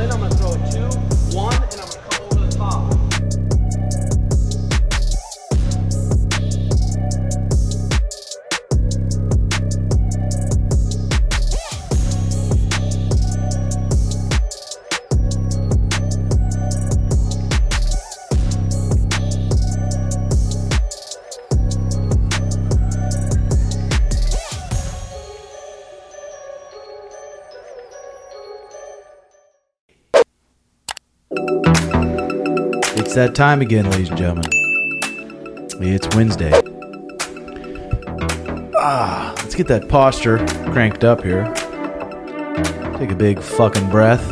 in, I'm gonna throw a two, one, and I'm that time again, ladies and gentlemen. It's Wednesday. Ah, let's get that posture cranked up here. Take a big fucking breath.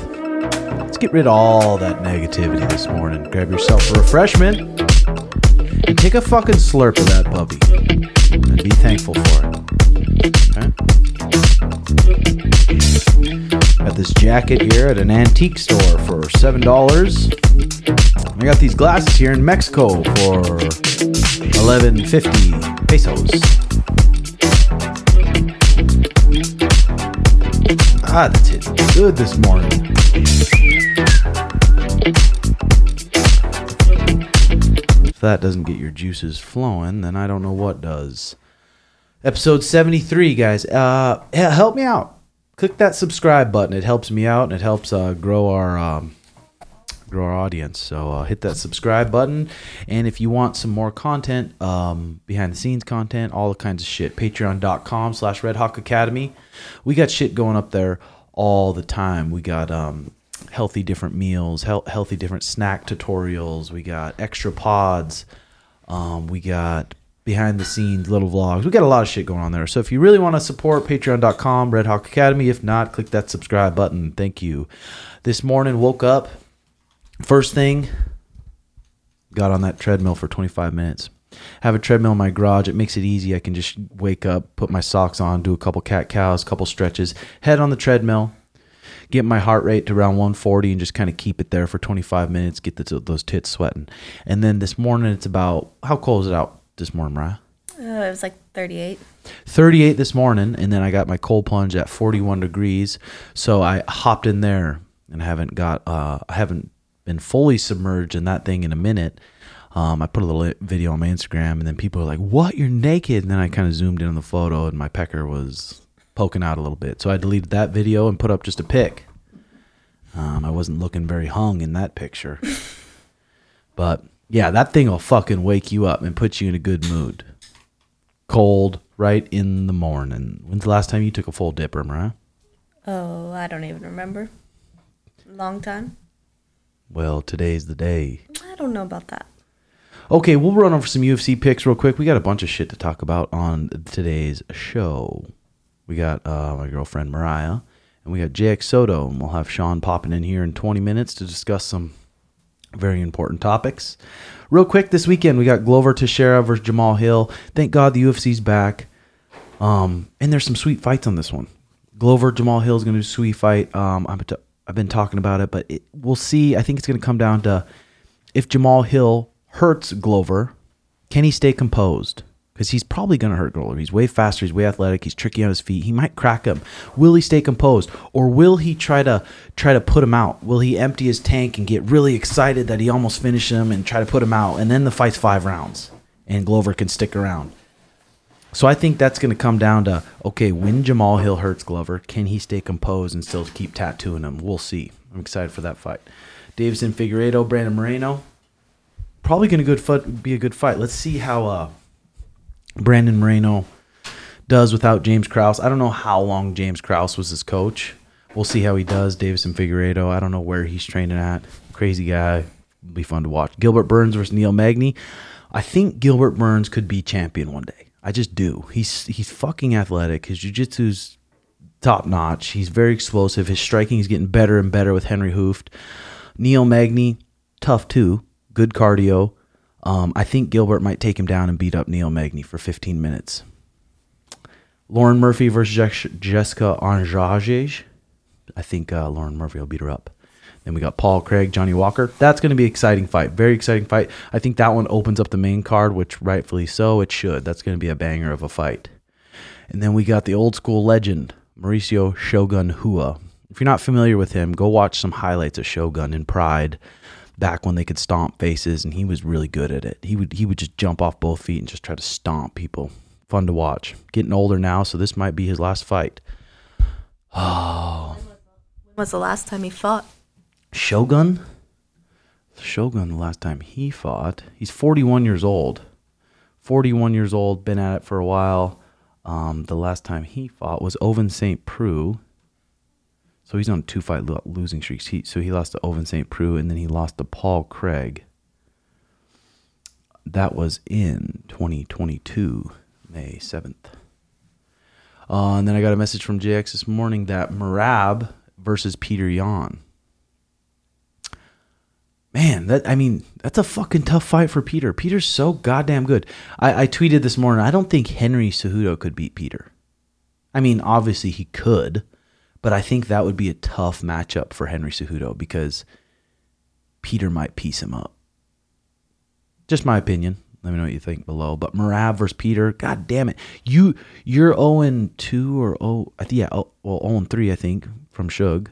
Let's get rid of all that negativity this morning. Grab yourself a refreshment and take a fucking slurp of that puppy. And be thankful for it. Okay? Got this jacket here at an antique store for seven dollars. I got these glasses here in Mexico for eleven fifty pesos. Ah, that's hitting good this morning. If that doesn't get your juices flowing, then I don't know what does. Episode 73, guys. Uh, help me out. Click that subscribe button. It helps me out and it helps uh, grow our um, grow our audience. So uh, hit that subscribe button. And if you want some more content, um, behind the scenes content, all the kinds of shit, patreon.com slash Red Hawk Academy. We got shit going up there all the time. We got um, healthy different meals, health, healthy different snack tutorials. We got extra pods. Um, we got behind the scenes little vlogs. We got a lot of shit going on there. So if you really want to support patreon.com, Red Hawk Academy, if not, click that subscribe button. Thank you. This morning woke up, first thing, got on that treadmill for 25 minutes. Have a treadmill in my garage. It makes it easy. I can just wake up, put my socks on, do a couple cat cows, couple stretches, head on the treadmill, get my heart rate to around 140 and just kind of keep it there for 25 minutes, get the, those tits sweating. And then this morning it's about, how cold is it out this morning, Mariah? Uh, it was like 38. 38 this morning, and then I got my cold plunge at 41 degrees. So I hopped in there and haven't got, uh, I haven't been fully submerged in that thing in a minute. Um, I put a little video on my Instagram, and then people are like, "What? You're naked?" And then I kind of zoomed in on the photo, and my pecker was poking out a little bit. So I deleted that video and put up just a pic. Um, I wasn't looking very hung in that picture, but yeah, that thing will fucking wake you up and put you in a good mood cold right in the morning. When's the last time you took a full dipper, Mariah? Oh, I don't even remember. Long time? Well, today's the day. I don't know about that. Okay, we'll run over some UFC picks real quick. We got a bunch of shit to talk about on today's show. We got uh, my girlfriend Mariah, and we got JX Soto, and we'll have Sean popping in here in 20 minutes to discuss some very important topics. Real quick, this weekend we got Glover Teixeira versus Jamal Hill. Thank God the UFC's back. Um, and there's some sweet fights on this one. Glover Jamal Hill is going to do a sweet fight. Um, I'm t- I've been talking about it, but it, we'll see. I think it's going to come down to if Jamal Hill hurts Glover, can he stay composed? Because he's probably going to hurt Glover. He's way faster. He's way athletic. He's tricky on his feet. He might crack him. Will he stay composed, or will he try to try to put him out? Will he empty his tank and get really excited that he almost finished him and try to put him out? And then the fight's five rounds, and Glover can stick around. So I think that's going to come down to okay, when Jamal Hill hurts Glover, can he stay composed and still keep tattooing him? We'll see. I'm excited for that fight. Deiveson Figueiredo, Brandon Moreno, probably going to be a good fight. Let's see how uh, Brandon Moreno does without James Krause. I don't know how long James Krause was his coach. We'll see how he does. Deiveson Figueiredo. I don't know where he's training at. Crazy guy. Be fun to watch. Gilbert Burns versus Neil Magny. I think Gilbert Burns could be champion one day. I just do. He's he's fucking athletic. His jiu-jitsu's top notch. He's very explosive. His striking is getting better and better with Henry Hooft. Neil Magny, tough too. Good cardio. Um, I think Gilbert might take him down and beat up Neil Magny for 15 minutes. Lauren Murphy versus Jessica Andrade. I think uh, Lauren Murphy will beat her up. Then we got Paul Craig, Johnny Walker. That's going to be an exciting fight. Very exciting fight. I think that one opens up the main card, which rightfully so it should. That's going to be a banger of a fight. And then we got the old school legend, Mauricio Shogun Rua If you're not familiar with him, go watch some highlights of Shogun in Pride back when they could stomp faces and he was really good at it. He would he would just jump off both feet and just try to stomp people. Fun to watch. Getting older now, so this might be his last fight. Oh. When was the last time he fought? Shogun? Shogun the last time he fought. He's 41 years old. 41 years old, been at it for a while. Um, the last time he fought was Ovince St. Preux. So he's on two fight lo- losing streaks. He, so he lost to Ovince St. Preux and then he lost to Paul Craig. That was in 2022, May 7th. Uh, and then I got a message from JX this morning that Merab versus Peter Yan. Man, that I mean, that's a fucking tough fight for Peter. Peter's so goddamn good. I, I tweeted this morning. I don't think Henry Cejudo could beat Peter. I mean, obviously he could, but I think that would be a tough matchup for Henry Cejudo because Peter might piece him up. Just my opinion. Let me know what you think below. But Merab versus Peter, god damn it. You you're 0 2 or 0 yeah, oh, well 0 3 I think from Shug.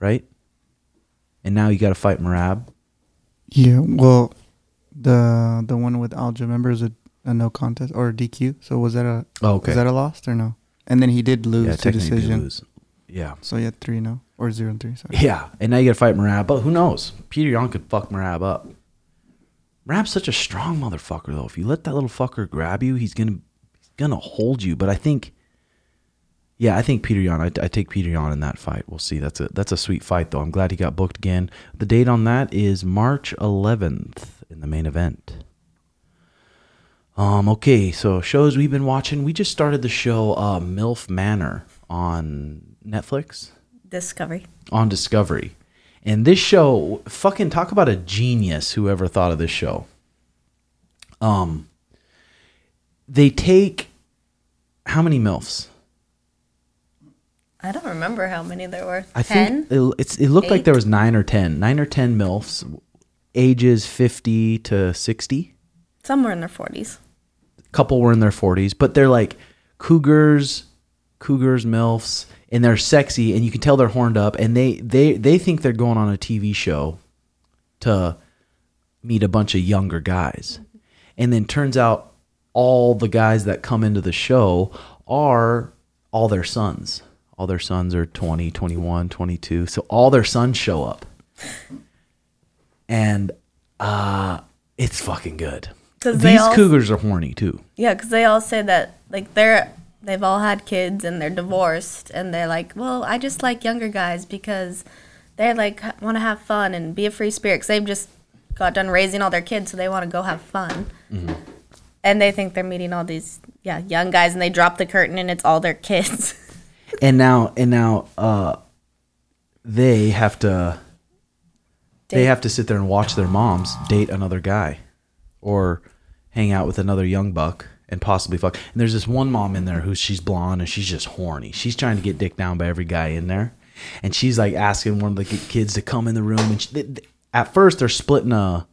Right? And now you got to fight Merab. Yeah, well, the the one with Alja, remember, is a, a no contest or a DQ. So was that a Oh, okay. was that a loss or no? And then he did lose yeah, to decision. lose. Yeah. So he had three no or zero and three. Sorry. Yeah, and now you got to fight Merab. But who knows? Peter Yan could fuck Merab up. Merab's such a strong motherfucker, though. If you let that little fucker grab you, he's gonna he's gonna hold you. But I think, yeah, I think Peter Yan. I, I take Peter Yan in that fight. We'll see. That's a that's a sweet fight, though. I'm glad he got booked again. The date on that is March 11th in the main event. Um. Okay. So shows we've been watching. We just started the show uh, MILF Manor on Netflix Discovery. on Discovery. And this show, fucking talk about a genius whoever thought of this show. Um they take how many MILFs? I don't remember how many there were. I Ten. think it, it's it looked like there was 9 or 10. 9 or 10 MILFs ages 50 to 60. Some were in their forties. couple were in their 40s, but they're like cougars, cougars, milfs, and they're sexy, and you can tell they're horned up, and they they they think they're going on a TV show to meet a bunch of younger guys, and then turns out all the guys that come into the show are all their sons. All their sons are 20, 21, 22. So all their sons show up. And uh it's fucking good. 'Cause These all- cougars are horny too. Yeah, because they all say that like they're they've all had kids and they're divorced and they're like, well, I just like younger guys because they like want to have fun and be a free spirit because they've just got done raising all their kids, so they want to go have fun. Mm-hmm. And they think they're meeting all these yeah young guys, and they drop the curtain and it's all their kids. and now and now uh they have to they have to sit there and watch their moms date another guy or hang out with another young buck and possibly fuck. And there's this one mom in there who she's blonde and she's just horny. She's trying to get dick down by every guy in there. And she's like asking one of the kids to come in the room and she, they, they- at first they're splitting a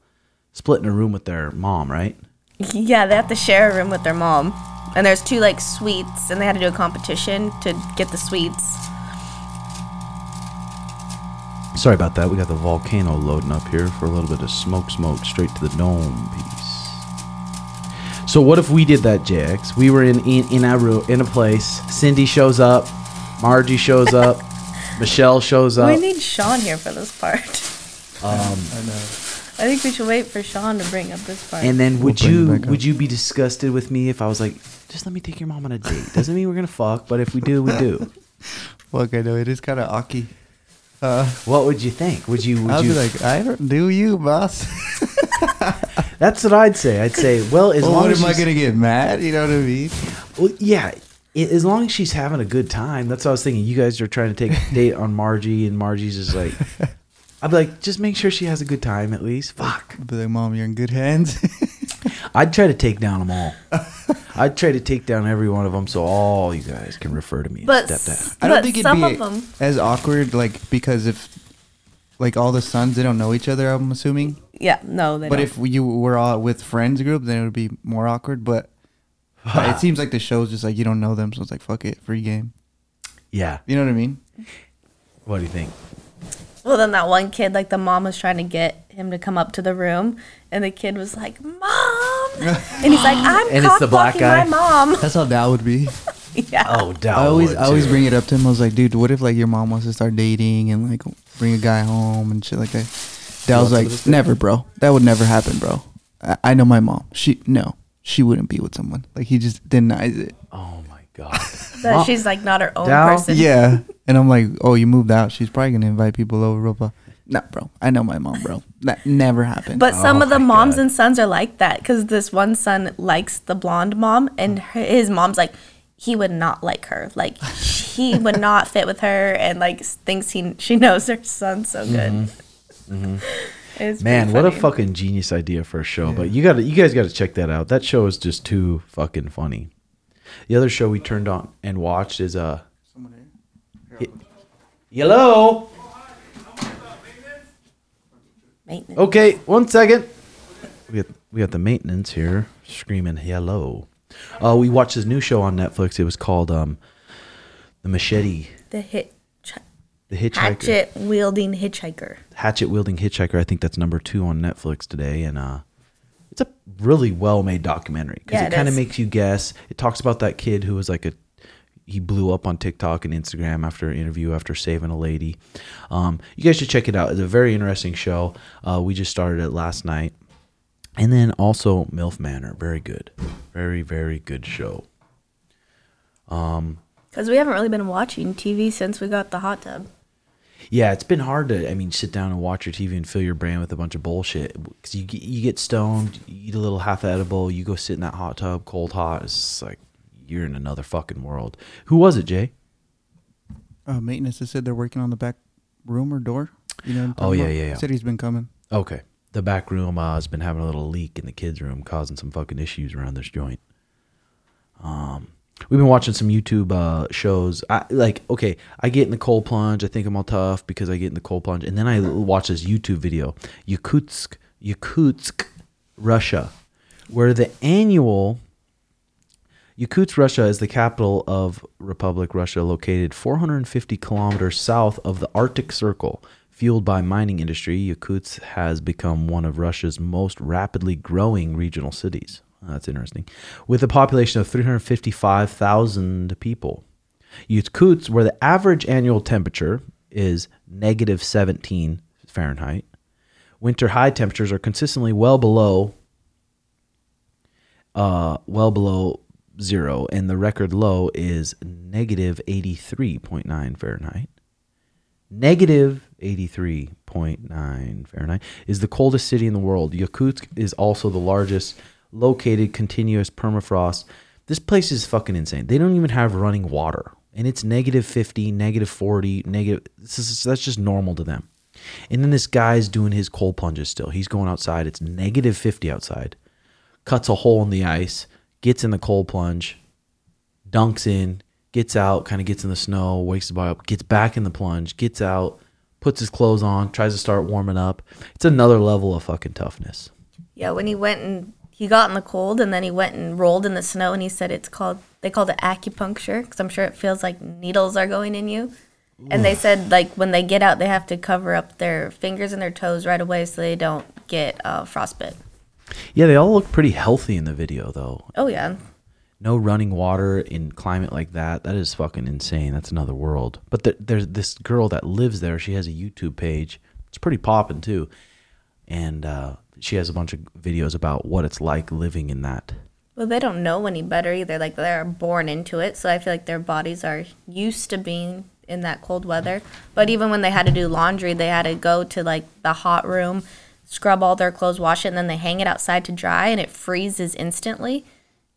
splitting a room with their mom right? Yeah, they have to share a room with their mom. And there's two like sweets, and they had to do a competition to get the sweets. Sorry about that. We got the volcano loading up here for a little bit of smoke, smoke, straight to the dome piece. So what if we did that, JX? We were in in, in a room, in a place. Cindy shows up, Margie shows up, Michelle shows up. we need Sean here for this part. Um, I know. I think we should wait for Sean to bring up this part. and then We'll would bring it you back up. would you be disgusted with me if I was like, just let me take your mom on a date? Doesn't mean we're gonna fuck, but if we do, we do. Fuck, I know it is kind of aki. Uh, What would you think? Would you? Would I'll you? be like, I don't do you, boss. that's what I'd say. I'd say, well, as well, long what as am I gonna get mad? You know what I mean? Well, yeah. As long as she's having a good time, that's what I was thinking. You guys are trying to take a date on Margie, and Margie's just like, I'd be like, just make sure she has a good time at least. Fuck. Be like, mom, you're in good hands. I'd try to take down them all. I'd try to take down every one of them so all you guys can refer to me But as stepdad. s- I don't But think it'd some be of 'em- as awkward, like because if like all the sons they don't know each other. I'm assuming. yeah, no, they But don't. if you were all with friends group, then it would be more awkward. But but it seems like the show's just like you don't know them, so it's like fuck it, free game. Yeah. You know what I mean? What do you think? Well, then that one kid, like the mom was trying to get him to come up to the room, and the kid was like, "Mom," and he's like, "I'm And it's the black cock-blocking guy? my mom." That's how that would be. yeah. Oh, doubt. I always I always bring it up to him. I was like, dude, what if like your mom wants to start dating and like bring a guy home and shit like that? Dad was like, some of this? never, bro. That would never happen, bro. I, I know my mom. She no, she wouldn't be with someone. Like he just denies it. Oh my god. That Mom- she's like not her own Dow? person. Yeah, and I'm like, oh, you moved out. She's probably gonna invite people over. Blah, blah. Nah, bro. I know my mom, bro. That never happened. But some Oh of the moms God. and sons are like that because this one son likes the blonde mom, and her, his mom's like, he would not like her. Like he would not fit with her, and like thinks he she knows her son so good. It's Mm-hmm. Man, what a fucking genius idea for a show. But you got to you guys got to check that out. That show is just too fucking funny. The other show we turned on and watched is uh Hello. Maintenance. Okay, one second. We got we got the maintenance here screaming hello. Uh, we watched this new show on Netflix. It was called um, the Machete, The hit the Hitchhiker, hatchet wielding hitchhiker. hatchet wielding hitchhiker. I think that's number two on Netflix today, and uh, it's a really well made documentary because Yeah, it it kind of makes you guess. It talks about that kid who was like a he blew up on TikTok and Instagram after an interview after saving a lady. Um, you guys should check it out. It's a very interesting show. Uh, we just started it last night, and then also MILF Manor, very good, very very good show. Because we haven't really been watching TV since we got the hot tub. Yeah, it's been hard to, I mean, sit down and watch your TV and fill your brain with a bunch of bullshit. Because you, get- you get stoned, you eat a little half edible, you go sit in that hot tub, cold hot. It's like you're in another fucking world. Who was it, Jay? uh, maintenance has said they're working on the back room or door. You know. Oh, yeah, about? yeah, yeah. Said he's been coming. Okay. The back room uh, has been having a little leak in the kids' room, causing some fucking issues around this joint. Um, we've been watching some YouTube uh, shows. I like okay. I get in the cold plunge. I think I'm all tough because I get in the cold plunge, and then I watch this YouTube video, Yakutsk, Yakutsk, Russia, where the annual Yakutsk, Russia is the capital of Republic Russia, located 450 kilometers south of the Arctic Circle. Fueled by mining industry, Yakutsk has become one of Russia's most rapidly growing regional cities. That's interesting. With a population of 355,000 people. Yakutsk, where the average annual temperature is negative 17 Fahrenheit, winter high temperatures are consistently well below uh, well below zero, and the record low is negative 83.9 Fahrenheit. Negative 83.9 Fahrenheit is the coldest city in the world. Yakutsk is also the largest located continuous permafrost. This place is fucking insane. They don't even have running water, and it's negative 50, negative 40, negative. Is, that's just normal to them. And then this guy's doing his cold plunges still. He's going outside. It's negative 50 outside cuts a hole in the ice, gets in the cold plunge, dunks in, gets out, kind of gets in the snow, wakes the body up, gets back in the plunge, gets out, puts his clothes on, tries to start warming up. It's another level of fucking toughness. Yeah, when he went and he got in the cold and then he went and rolled in the snow and he said it's called they called it acupuncture because I'm sure it feels like needles are going in you. And they said like when they get out they have to cover up their fingers and their toes right away so they don't get uh, frostbite. Yeah, they all look pretty healthy in the video though. Oh yeah, No running water in climate like that. That is fucking insane. That's another world. But there, there's this girl that lives there. She has a YouTube page. It's pretty popping too, and uh, she has a bunch of videos about what it's like living in that. well they don't know any better either. Like they're born into it, so I feel like their bodies are used to being in that cold weather. But even when they had to do laundry, they had to go to like the hot room, scrub all their clothes, wash it, and then they hang it outside to dry, and it freezes instantly.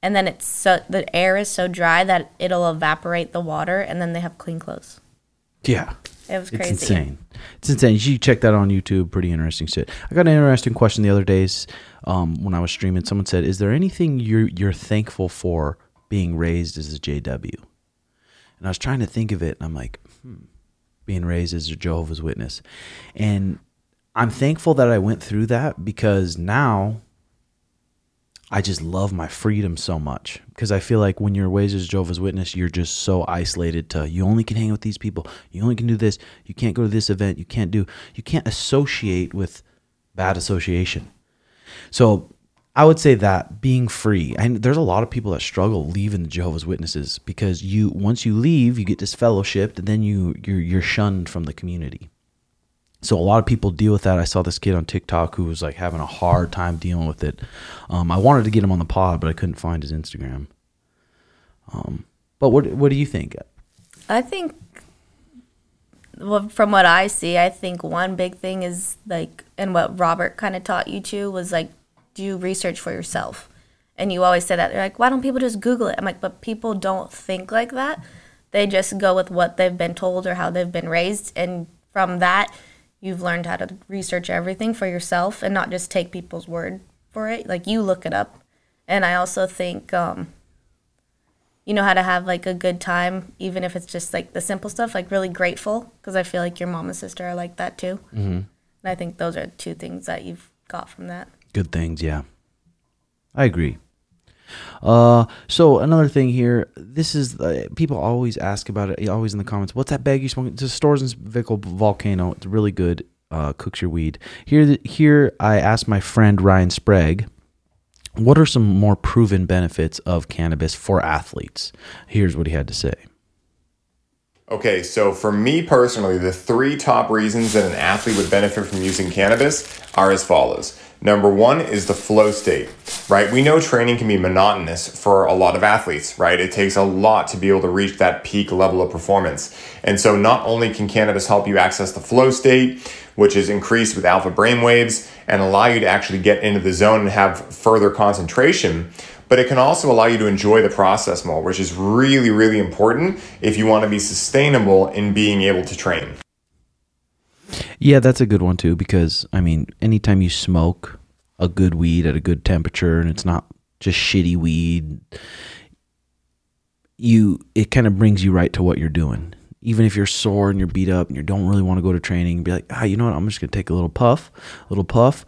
And then it's so the air is so dry that it'll evaporate the water, and then they have clean clothes. Yeah. It was crazy. It's insane. It's insane. You check that on YouTube. Pretty interesting shit. I got an interesting question the other days um, when I was streaming. Someone said, "Is there anything you're you're thankful for being raised as a JW?" And I was trying to think of it, and I'm like, hmm, being raised as a Jehovah's Witness, and I'm thankful that I went through that because now I just love my freedom so much because I feel like when you're raised as Jehovah's Witness, you're just so isolated to you only can hang with these people, you only can do this, you can't go to this event, you can't do, you can't associate with bad association. So I would say that being free, and there's a lot of people that struggle leaving the Jehovah's Witnesses because you once you leave, you get disfellowshipped, and then you you're you're shunned from the community. So a lot of people deal with that. I saw this kid on TikTok who was like having a hard time dealing with it. Um, I wanted to get him on the pod, but I couldn't find his Instagram. Um, but what what do you think? I think, well, from what I see, I think one big thing is like, and what Robert kind of taught you to was like, do research for yourself. And you always say that. They're like, why don't people just Google it? I'm like, but people don't think like that. They just go with what they've been told or how they've been raised. And from that, you've learned how to research everything for yourself and not just take people's word for it. Like, you look it up. And I also think, um, you know how to have like a good time, even if it's just like the simple stuff, like really grateful, because I feel like your mom and sister are like that too. Mm-hmm. And I think those are two things that you've got from that. Good things, yeah. I agree. Uh, so another thing here, this is uh, people always ask about it, always in the comments. What's that bag you smoking? It's a Storz and Bickel Volcano. It's really good. Uh, cooks your weed. Here, here, I asked my friend Ryan Sprague, what are some more proven benefits of cannabis for athletes? Here's what he had to say. Okay, so for me personally, the three top reasons that an athlete would benefit from using cannabis are as follows. Number one is the flow state, right? We know training can be monotonous for a lot of athletes, right? It takes a lot to be able to reach that peak level of performance. And so not only can cannabis help you access the flow state, which is increased with alpha brainwaves and allow you to actually get into the zone and have further concentration, but it can also allow you to enjoy the process more, which is really, really important if you want to be sustainable in being able to train. Yeah, that's a good one too because I mean, anytime you smoke a good weed at a good temperature and it's not just shitty weed, you it kind of brings you right to what you're doing. Even if you're sore and you're beat up and you don't really want to go to training, be like, ah, you know what? I'm just gonna take a little puff, a little puff,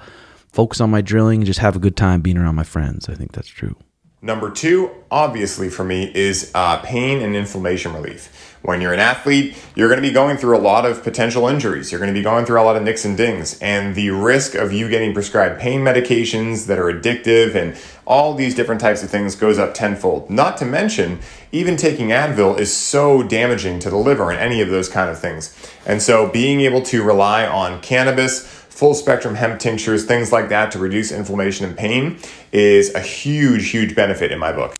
focus on my drilling, and just have a good time being around my friends. I think that's true. Number two, obviously for me, is uh, pain and inflammation relief. When you're an athlete, you're going to be going through a lot of potential injuries. You're going to be going through a lot of nicks and dings. And the risk of you getting prescribed pain medications that are addictive and all these different types of things goes up tenfold. Not to mention, even taking Advil is so damaging to the liver and any of those kind of things. And so being able to rely on cannabis, full spectrum hemp tinctures, things like that to reduce inflammation and pain is a huge, huge benefit in my book.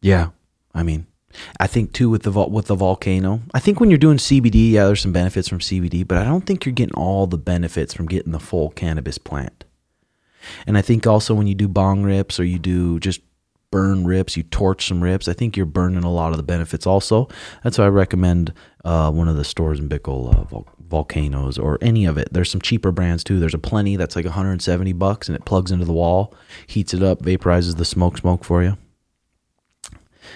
Yeah, I mean, I think too with the with the volcano. I think when you're doing CBD, yeah, there's some benefits from CBD, but I don't think you're getting all the benefits from getting the full cannabis plant. And I think also when you do bong rips or you do just burn rips, you torch some rips, I think you're burning a lot of the benefits also. That's why I recommend uh, one of the Storz in Bickel, uh, volcanoes or any of it. There's some cheaper brands too. There's a plenty that's like 170 bucks and it plugs into the wall, heats it up, vaporizes the smoke smoke for you.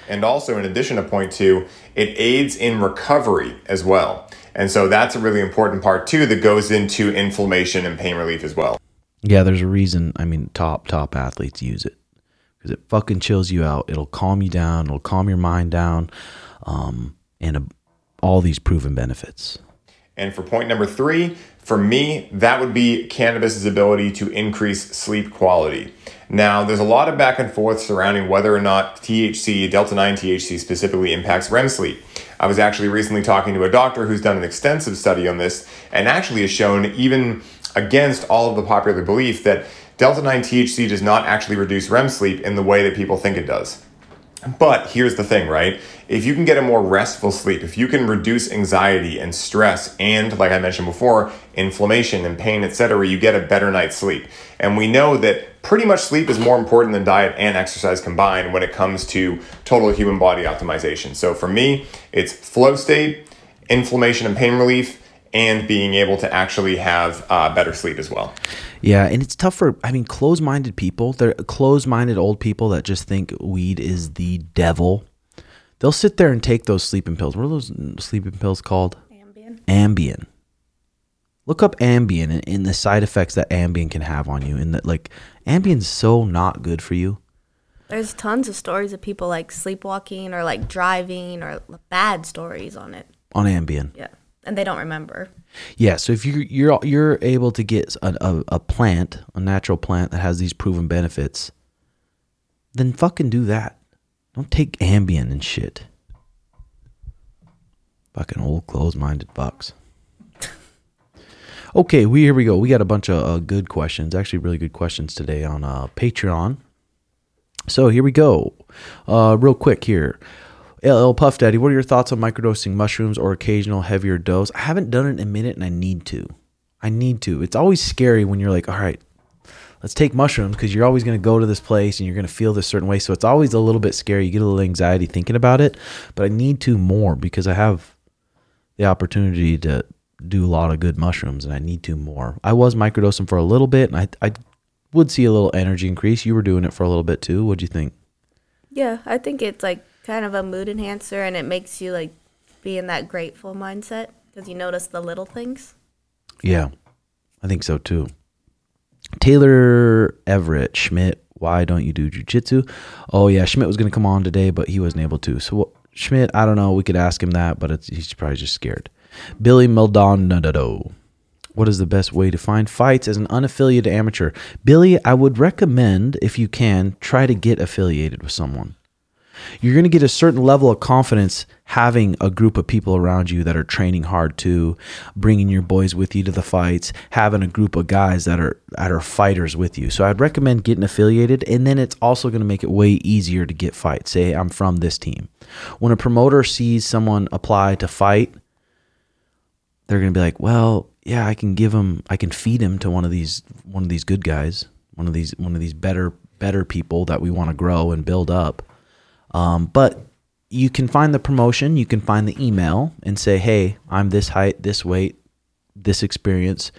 And also, in addition to point two, it aids in recovery as well. And so that's a really important part too that goes into inflammation and pain relief as well. Yeah, there's a reason. I mean, top top athletes use it because it fucking chills you out. It'll calm you down. It'll calm your mind down, um, and uh, all these proven benefits. And for point number three, for me, that would be cannabis's ability to increase sleep quality. Now, there's a lot of back and forth surrounding whether or not THC, Delta 9 THC specifically, impacts REM sleep. I was actually recently talking to a doctor who's done an extensive study on this and actually has shown, even against all of the popular belief, that Delta 9 THC does not actually reduce REM sleep in the way that people think it does. But here's the thing, right? If you can get a more restful sleep, if you can reduce anxiety and stress and like I mentioned before, inflammation and pain, etc., you get a better night's sleep. And we know that pretty much sleep is more important than diet and exercise combined when it comes to total human body optimization. So for me, it's flow state, inflammation and pain relief, and being able to actually have uh, better sleep as well. Yeah, and it's tough for I mean closed-minded people. They're closed-minded old people that just think weed is the devil. They'll sit there and take those sleeping pills. What are those sleeping pills called? Ambien. Ambien. Look up Ambien and, and the side effects that Ambien can have on you, and that like Ambien's so not good for you. There's tons of stories of people like sleepwalking or like driving or bad stories on it. On Ambien, Yeah. And they don't remember. yeah. So if you you're you're able to get a, a a plant, a natural plant that has these proven benefits, then fucking do that. Don't take Ambien and shit. Fucking old closed-minded fucks. Okay, we here we go. We got a bunch of uh, good questions, actually really good questions today on uh, Patreon. So here we go. Uh, real quick here. LL Puff Daddy, what are your thoughts on microdosing mushrooms or occasional heavier dose? I haven't done it in a minute and I need to. I need to. It's always scary when you're like, all right, let's take mushrooms because you're always going to go to this place and you're going to feel this certain way. So it's always a little bit scary. You get a little anxiety thinking about it, but I need to more because I have the opportunity to do a lot of good mushrooms and I need to more. I was microdosing for a little bit and I, I would see a little energy increase. You were doing it for a little bit too. What'd you think? Yeah, I think it's like kind of a mood enhancer and it makes you like be in that grateful mindset because you notice the little things. Yeah, I think so too. Taylor Everett Schmidt, why don't you do jujitsu? Oh yeah, Schmidt was going to come on today, but he wasn't able to. So Schmidt, I don't know. We could ask him that, but he's probably just scared. Billy Maldonado. What is the best way to find fights as an unaffiliated amateur? Billy, I would recommend, if you can, try to get affiliated with someone you're going to get a certain level of confidence having a group of people around you that are training hard too, bringing your boys with you to the fights, having a group of guys that are that are fighters with you. So I'd recommend getting affiliated, and then it's also going to make it way easier to get fights. Say I'm from this team. When a promoter sees someone apply to fight, they're going to be like, "Well, yeah, I can give him, I can feed him to one of these one of these good guys, one of these one of these better better people that we want to grow and build up." Um, but you can find the promotion, you can find the email and say, hey, I'm this height, this weight, this experience.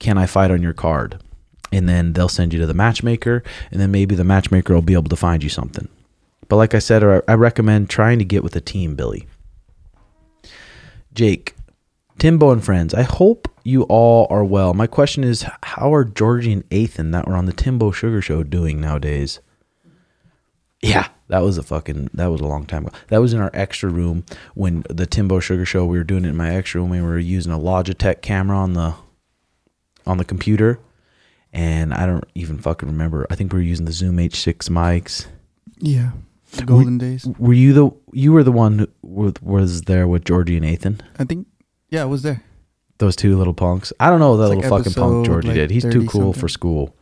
Can I fight on your card? And then they'll send you to the matchmaker, and then maybe the matchmaker will be able to find you something. But like I said, I recommend trying to get with a team, Billy. Jake, Timbo and friends, I hope you all are well. My question is, how are Georgie and Ethan that were on the Timbo Sugar Show doing nowadays? Yeah, that was a fucking that was a long time ago. That was in our extra room when the Timbo Sugar Show. We were doing it in my extra room. We were using a Logitech camera on the on the computer, and I don't even fucking remember. I think we were using the Zoom H6 mics. Yeah. The golden days. Were you the you were the one who was there with Georgie and Nathan? I think. Yeah, I was there. Those two little punks. I don't know what that It's little like fucking punk Georgie like, did. He's too 30 cool for school.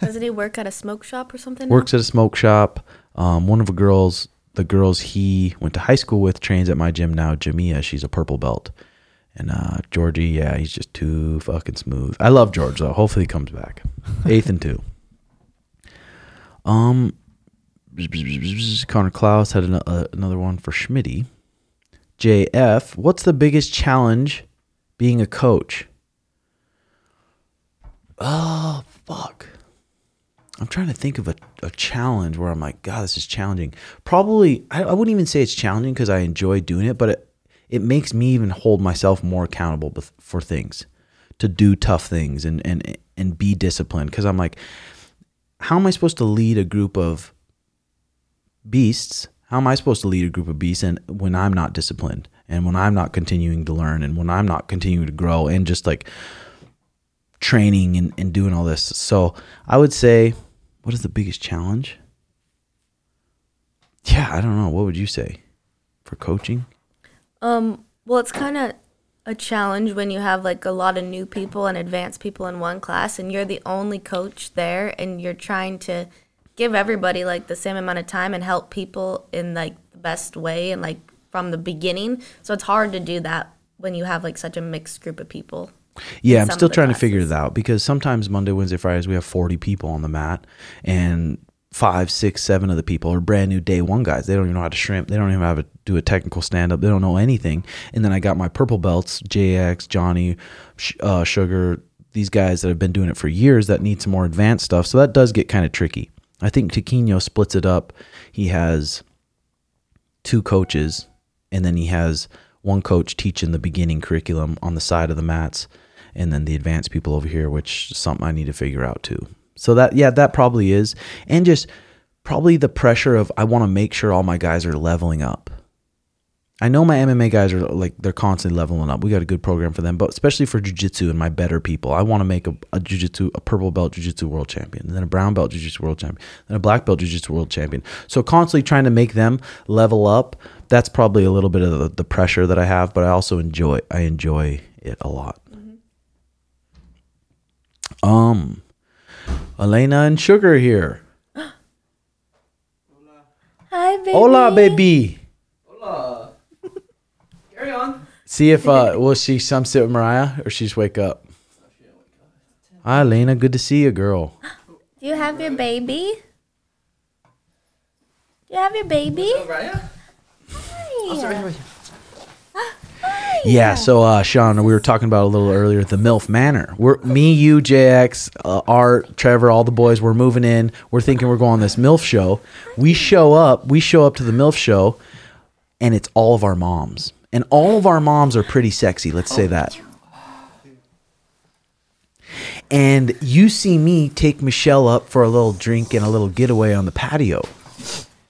Doesn't he work at a smoke shop or something? now? works at a smoke shop. Um, one of the girls, the girls he went to high school with, trains at my gym now. Jamia, she's a purple belt, and uh, Georgie, yeah, he's just too fucking smooth. I love George though. Hopefully he comes back. Ethan too. Um, Connor Klaus had an, uh, another one for Schmitty. JF, what's the biggest challenge being a coach? Oh fuck. I'm trying to think of a, a challenge where I'm like, God, this is challenging. Probably, I, I wouldn't even say it's challenging because I enjoy doing it, but it, it makes me even hold myself more accountable for things, to do tough things and, and, and be disciplined. Because I'm like, how am I supposed to lead a group of beasts? How am I supposed to lead a group of beasts and when I'm not disciplined and when I'm not continuing to learn and when I'm not continuing to grow and just like training and, and doing all this. So I would say, what is the biggest challenge? Yeah, I don't know. What would you say for coaching? Um, well, it's kind of a challenge when you have like a lot of new people and advanced people in one class, and you're the only coach there, and you're trying to give everybody like the same amount of time and help people in like the best way and like from the beginning. So it's hard to do that when you have like such a mixed group of people. Yeah, I'm still trying to figure classes. it out because sometimes Monday, Wednesday, Fridays we have 40 people on the mat, and five, six, seven of the people are brand new day one guys. They don't even know how to shrimp. They don't even know how to do a technical stand up. They don't know anything. And then I got my purple belts, JX, Johnny, uh, Sugar, these guys that have been doing it for years that need some more advanced stuff. So that does get kind of tricky. I think Tiquinho splits it up. He has two coaches, and then he has one coach teaching the beginning curriculum on the side of the mats, and then the advanced people over here, which is something I need to figure out too. So that yeah, that probably is, and just probably the pressure of I want to make sure all my guys are leveling up. I know my MMA guys are like they're constantly leveling up. We got a good program for them, but especially for jujitsu and my better people, I want to make a, a jujitsu, a purple belt jujitsu world champion, and then a brown belt jujitsu world champion, then a black belt jujitsu world champion. So constantly trying to make them level up. That's probably a little bit of the, the pressure that I have, but I also enjoy. I enjoy it a lot. Um, Elena and Sugar here. Hi, baby. Hola, baby. Carry on. See if uh will she some sit with Mariah or she just wake up. Hi Lena, good to see you, girl. Do you have your baby? Do you have your baby? Raya? Hi. Yeah, so uh Sean, we were talking about a little earlier the MILF Manor. We're me, you, JX, uh, Art, Trevor, all the boys, we're moving in. We're thinking we're going on this MILF show. We show up, we show up to the MILF show, and it's all of our moms. And all of our moms are pretty sexy, let's say oh, that. And you see me take Michelle up for a little drink and a little getaway on the patio.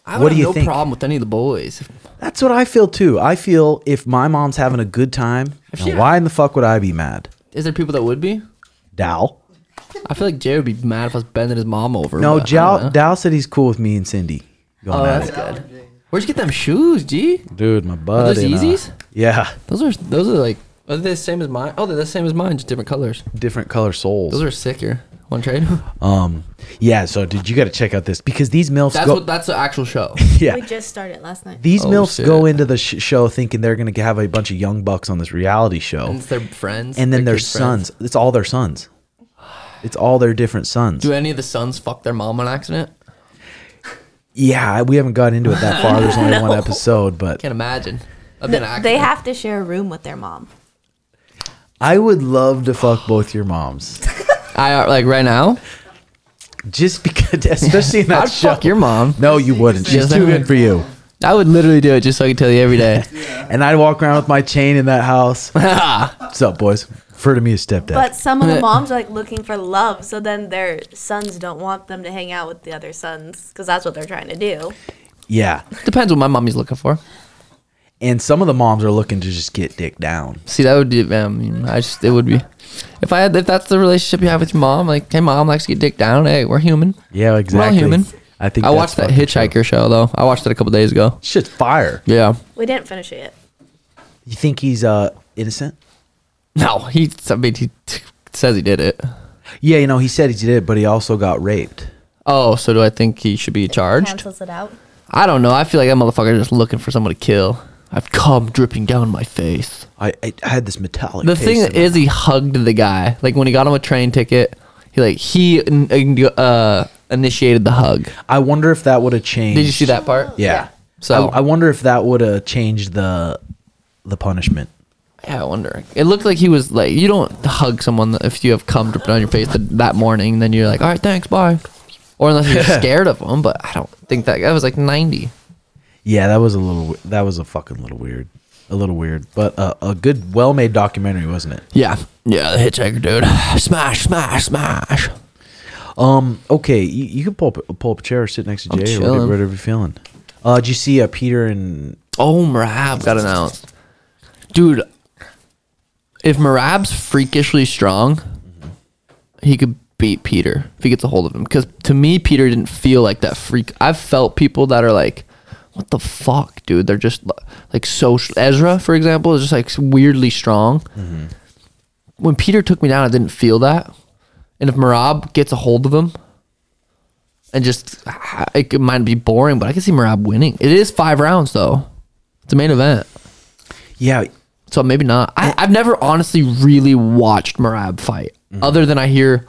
I What do have you no think? problem with any of the boys. That's what I feel too. I feel if my mom's having a good time, she- why in the fuck would I be mad? Is there people that would be? Dow. I feel like Jay would be mad if I was bending his mom over. No, Dow. Dow said he's cool with me and Cindy. Going Oh, at that's it. good. Where'd you get them shoes, G? Dude, my bud. those and, uh, Yeezys? yeah, Those are those are like are they the same as mine? Oh, they're the same as mine, just different colors. different color soles. Those are sicker. One trade. um, yeah. So, dude, you got to check out this because these milfs That's go. what that's the actual show. yeah, We just started last night. these Oh, milfs shit. go into the sh- show thinking they're gonna have a bunch of young bucks on this reality show, And it's their friends. and then their kids' friends. sons. It's all their sons. It's all their different sons. Do any of the sons fuck their mom on accident? Yeah, we haven't got into it that far. There's only one episode, but Can't imagine. That'd be an They have to share a room with their mom. I would love to fuck both your moms. I uh, like right now. Just because, especially in that I'd show. fuck your mom. No, you wouldn't. She's Yes, I too good for you. I would literally do it just so I could tell you every day. And I'd walk around with my chain in that house. What's up, boys? Refer to me as stepdad. But some of the moms are like looking for love, so then their sons don't want them to hang out with the other sons because that's what they're trying to do. yeah. Depends what my mommy's looking for. And some of the moms are looking to just get dick down. See, that would be. I mean, I just it would be. If I had, if that's the relationship you have with your mom, like, hey, mom likes to get dick down. Hey, we're human. Yeah, exactly. We're human. I think I that's watched that fucking Hitchhiker true. show though. I watched it a couple days ago. Shit's fire. Yeah. We didn't finish it yet. You think he's uh innocent? No, he. I mean, he t- says he did it. Yeah, you know, he said he did it, but he also got raped. Oh, so do I think he should be charged? Cancels it out. I don't know. I feel like that motherfucker is just looking for someone to kill. I've cum dripping down my face. I, I had this metallic. The taste thing in my- is, he hugged the guy. Like when he got him a train ticket, he like he uh, initiated the hug. I wonder if that would have changed. Did you see that part? Yeah. So- I, I wonder if that would have changed the the punishment. Yeah, I wonder. It looked like he was like, you don't hug someone if you have cum dripping on your face that, that morning. Then you're like, all right, thanks, bye. Or unless you're scared of them. But I don't think that guy was like 90. Yeah, that was a little. That was a fucking little weird. A little weird, but uh, a good, well-made documentary, wasn't it? Yeah, yeah, the hitchhiker dude. Smash, smash, smash. Um. Okay, you, you can pull up, pull up a chair, or sit next to Jay, or whatever, whatever you're feeling. Uh, did you see uh, Peter and Oh, Merab got announced. Dude, if Merab's freakishly strong, he could beat Peter if he gets a hold of him. Because to me, Peter didn't feel like that freak. I've felt people that are like, what the fuck, dude? They're just like so. Ezra, for example, is just like weirdly strong. Mm-hmm. When Peter took me down, I didn't feel that. And if Merab gets a hold of him, and just it might be boring, but I can see Merab winning. It is five rounds though. It's a main event, yeah, so maybe not. I, I've never honestly really watched Merab fight, other than I hear.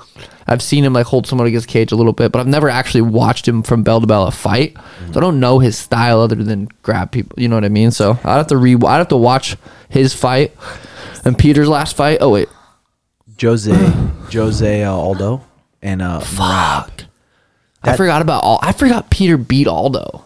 I've seen him like hold someone against cage a little bit, but I've never actually watched him from bell to bell a fight. So I don't know his style other than grab people. You know what I mean? So I'd have to re. I'd have to watch his fight and Peter's last fight. Oh wait, Jose, Jose uh, Aldo, and uh, Merab. I forgot about all. I forgot Peter beat Aldo.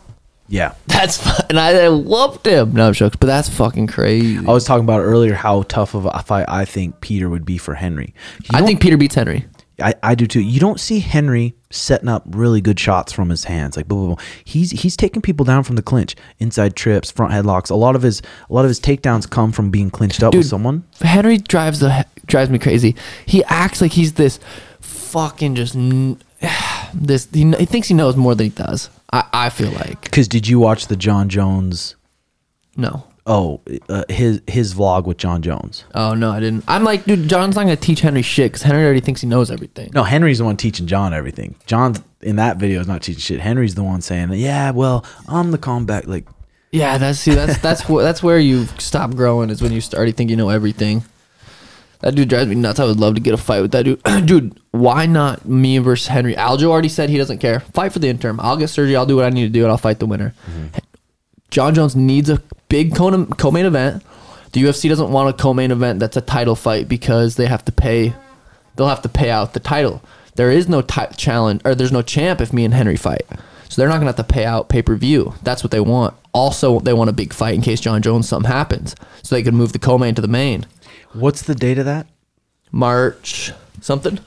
Yeah. That's fu- and I, I whooped him. No I'm but that's fucking crazy. I was talking about earlier how tough of a fight I think Peter would be for Henry. You I don't- think Peter beats Henry. I, I do too. You don't see Henry setting up really good shots from his hands. Like boom, boom, boom. He's he's taking people down from the clinch, inside trips, front headlocks. A lot of his a lot of his takedowns come from being clinched up with Dude. someone. Henry drives the drives me crazy. He acts like he's this fucking just n- this. He, kn- he thinks he knows more than he does. I, I feel like Because did you watch the Jon Jones? no. Oh, uh, his his vlog with Jon Jones. Oh no, I didn't. I'm like, dude, Jon's not gonna teach Henry shit because Henry already thinks he knows everything. No, Henry's the one teaching Jon everything. Jon in that video is not teaching shit. Henry's the one saying, "Yeah, well, I'm the combat." Like, Yeah, that's see, that's that's wh- that's where you stop growing is when you start already think you know everything. That dude drives me nuts. I would love to get a fight with that dude. dude, why not me versus Henry? Aljo already said he doesn't care. Fight for the interim. I'll get surgery. I'll do what I need to do, and I'll fight the winner. Mm-hmm. Jon Jones needs a big co- co-main event. The UFC doesn't want a co-main event that's a title fight because they have to pay. They'll have to pay out the title. There is no ti- challenge, or there's no champ if me and Henry fight. So they're not gonna have to pay out pay per view. That's what they want. Also, they want a big fight in case Jon Jones something happens, so they can move the co-main to the main. What's the date of that? March something.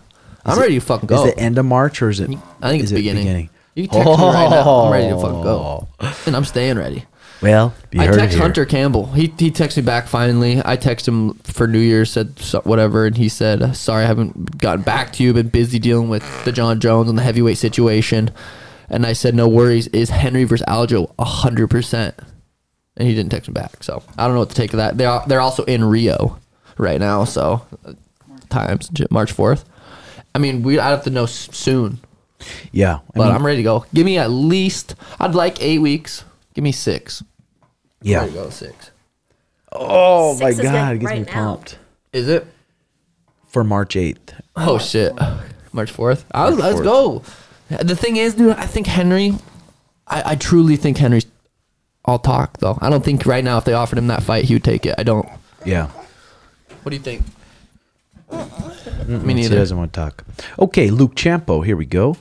I'm it- ready to fucking go. Is it end of March or is it? I think it's it beginning. You can text me right now. I'm ready to fucking go, Oh. and I'm staying ready. Well, I text. Hunter Campbell. He he texted me back finally. I texted him for New Year's, said whatever, and he said, "Sorry, I haven't gotten back to you. Been busy dealing with the Jon Jones and the heavyweight situation." And I said, "No worries. Is Henry versus Aljo hundred percent?" And he didn't text me back, so I don't know what to take of that. They are they're also in Rio right now, so uh, times March fourth. I mean, we I have to know s- soon, Yeah, I but mean, I'm ready to go. Give me at least. I'd like eight weeks. Give me six. yeah. Ready to go six. Oh Six my is good god, it gets right me now. pumped Is it? for March eighth. Oh shit, March fourth. March Let's 4th. go. The thing is, dude, I think Henry. I, I truly think Henry's. I'll talk though. I don't think right now if they offered him that fight, he would take it. I don't. Yeah, What do you think? Me He neither. doesn't want to talk. Okay, Luke Champo. Here we go.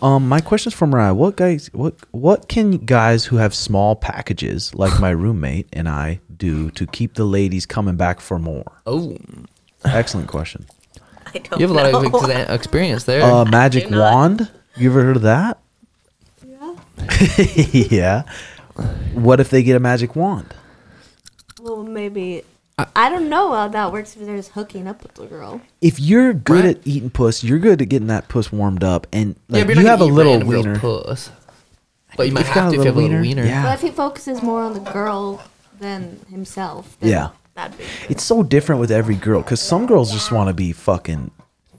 Um, my question is from Mariah. What guys? What what can guys who have small packages like my roommate and I do to keep the ladies coming back for more? Oh, Excellent question. I don't you have a lot know. of exa- experience there. Uh, magic wand. You ever heard of that? Yeah. yeah. What if they get a magic wand? Well, maybe. I don't know how that works if there's hooking up with the girl. If you're good Right. at eating puss, you're good at getting that puss warmed up, and like, but you have a little random girl's wiener. Puss. But you might you have got to a if you have a little little wiener, wiener. yeah. But if he focuses more on the girl than himself, then Yeah. that'd be. It's so different with every girl because some girls just want to be fucking.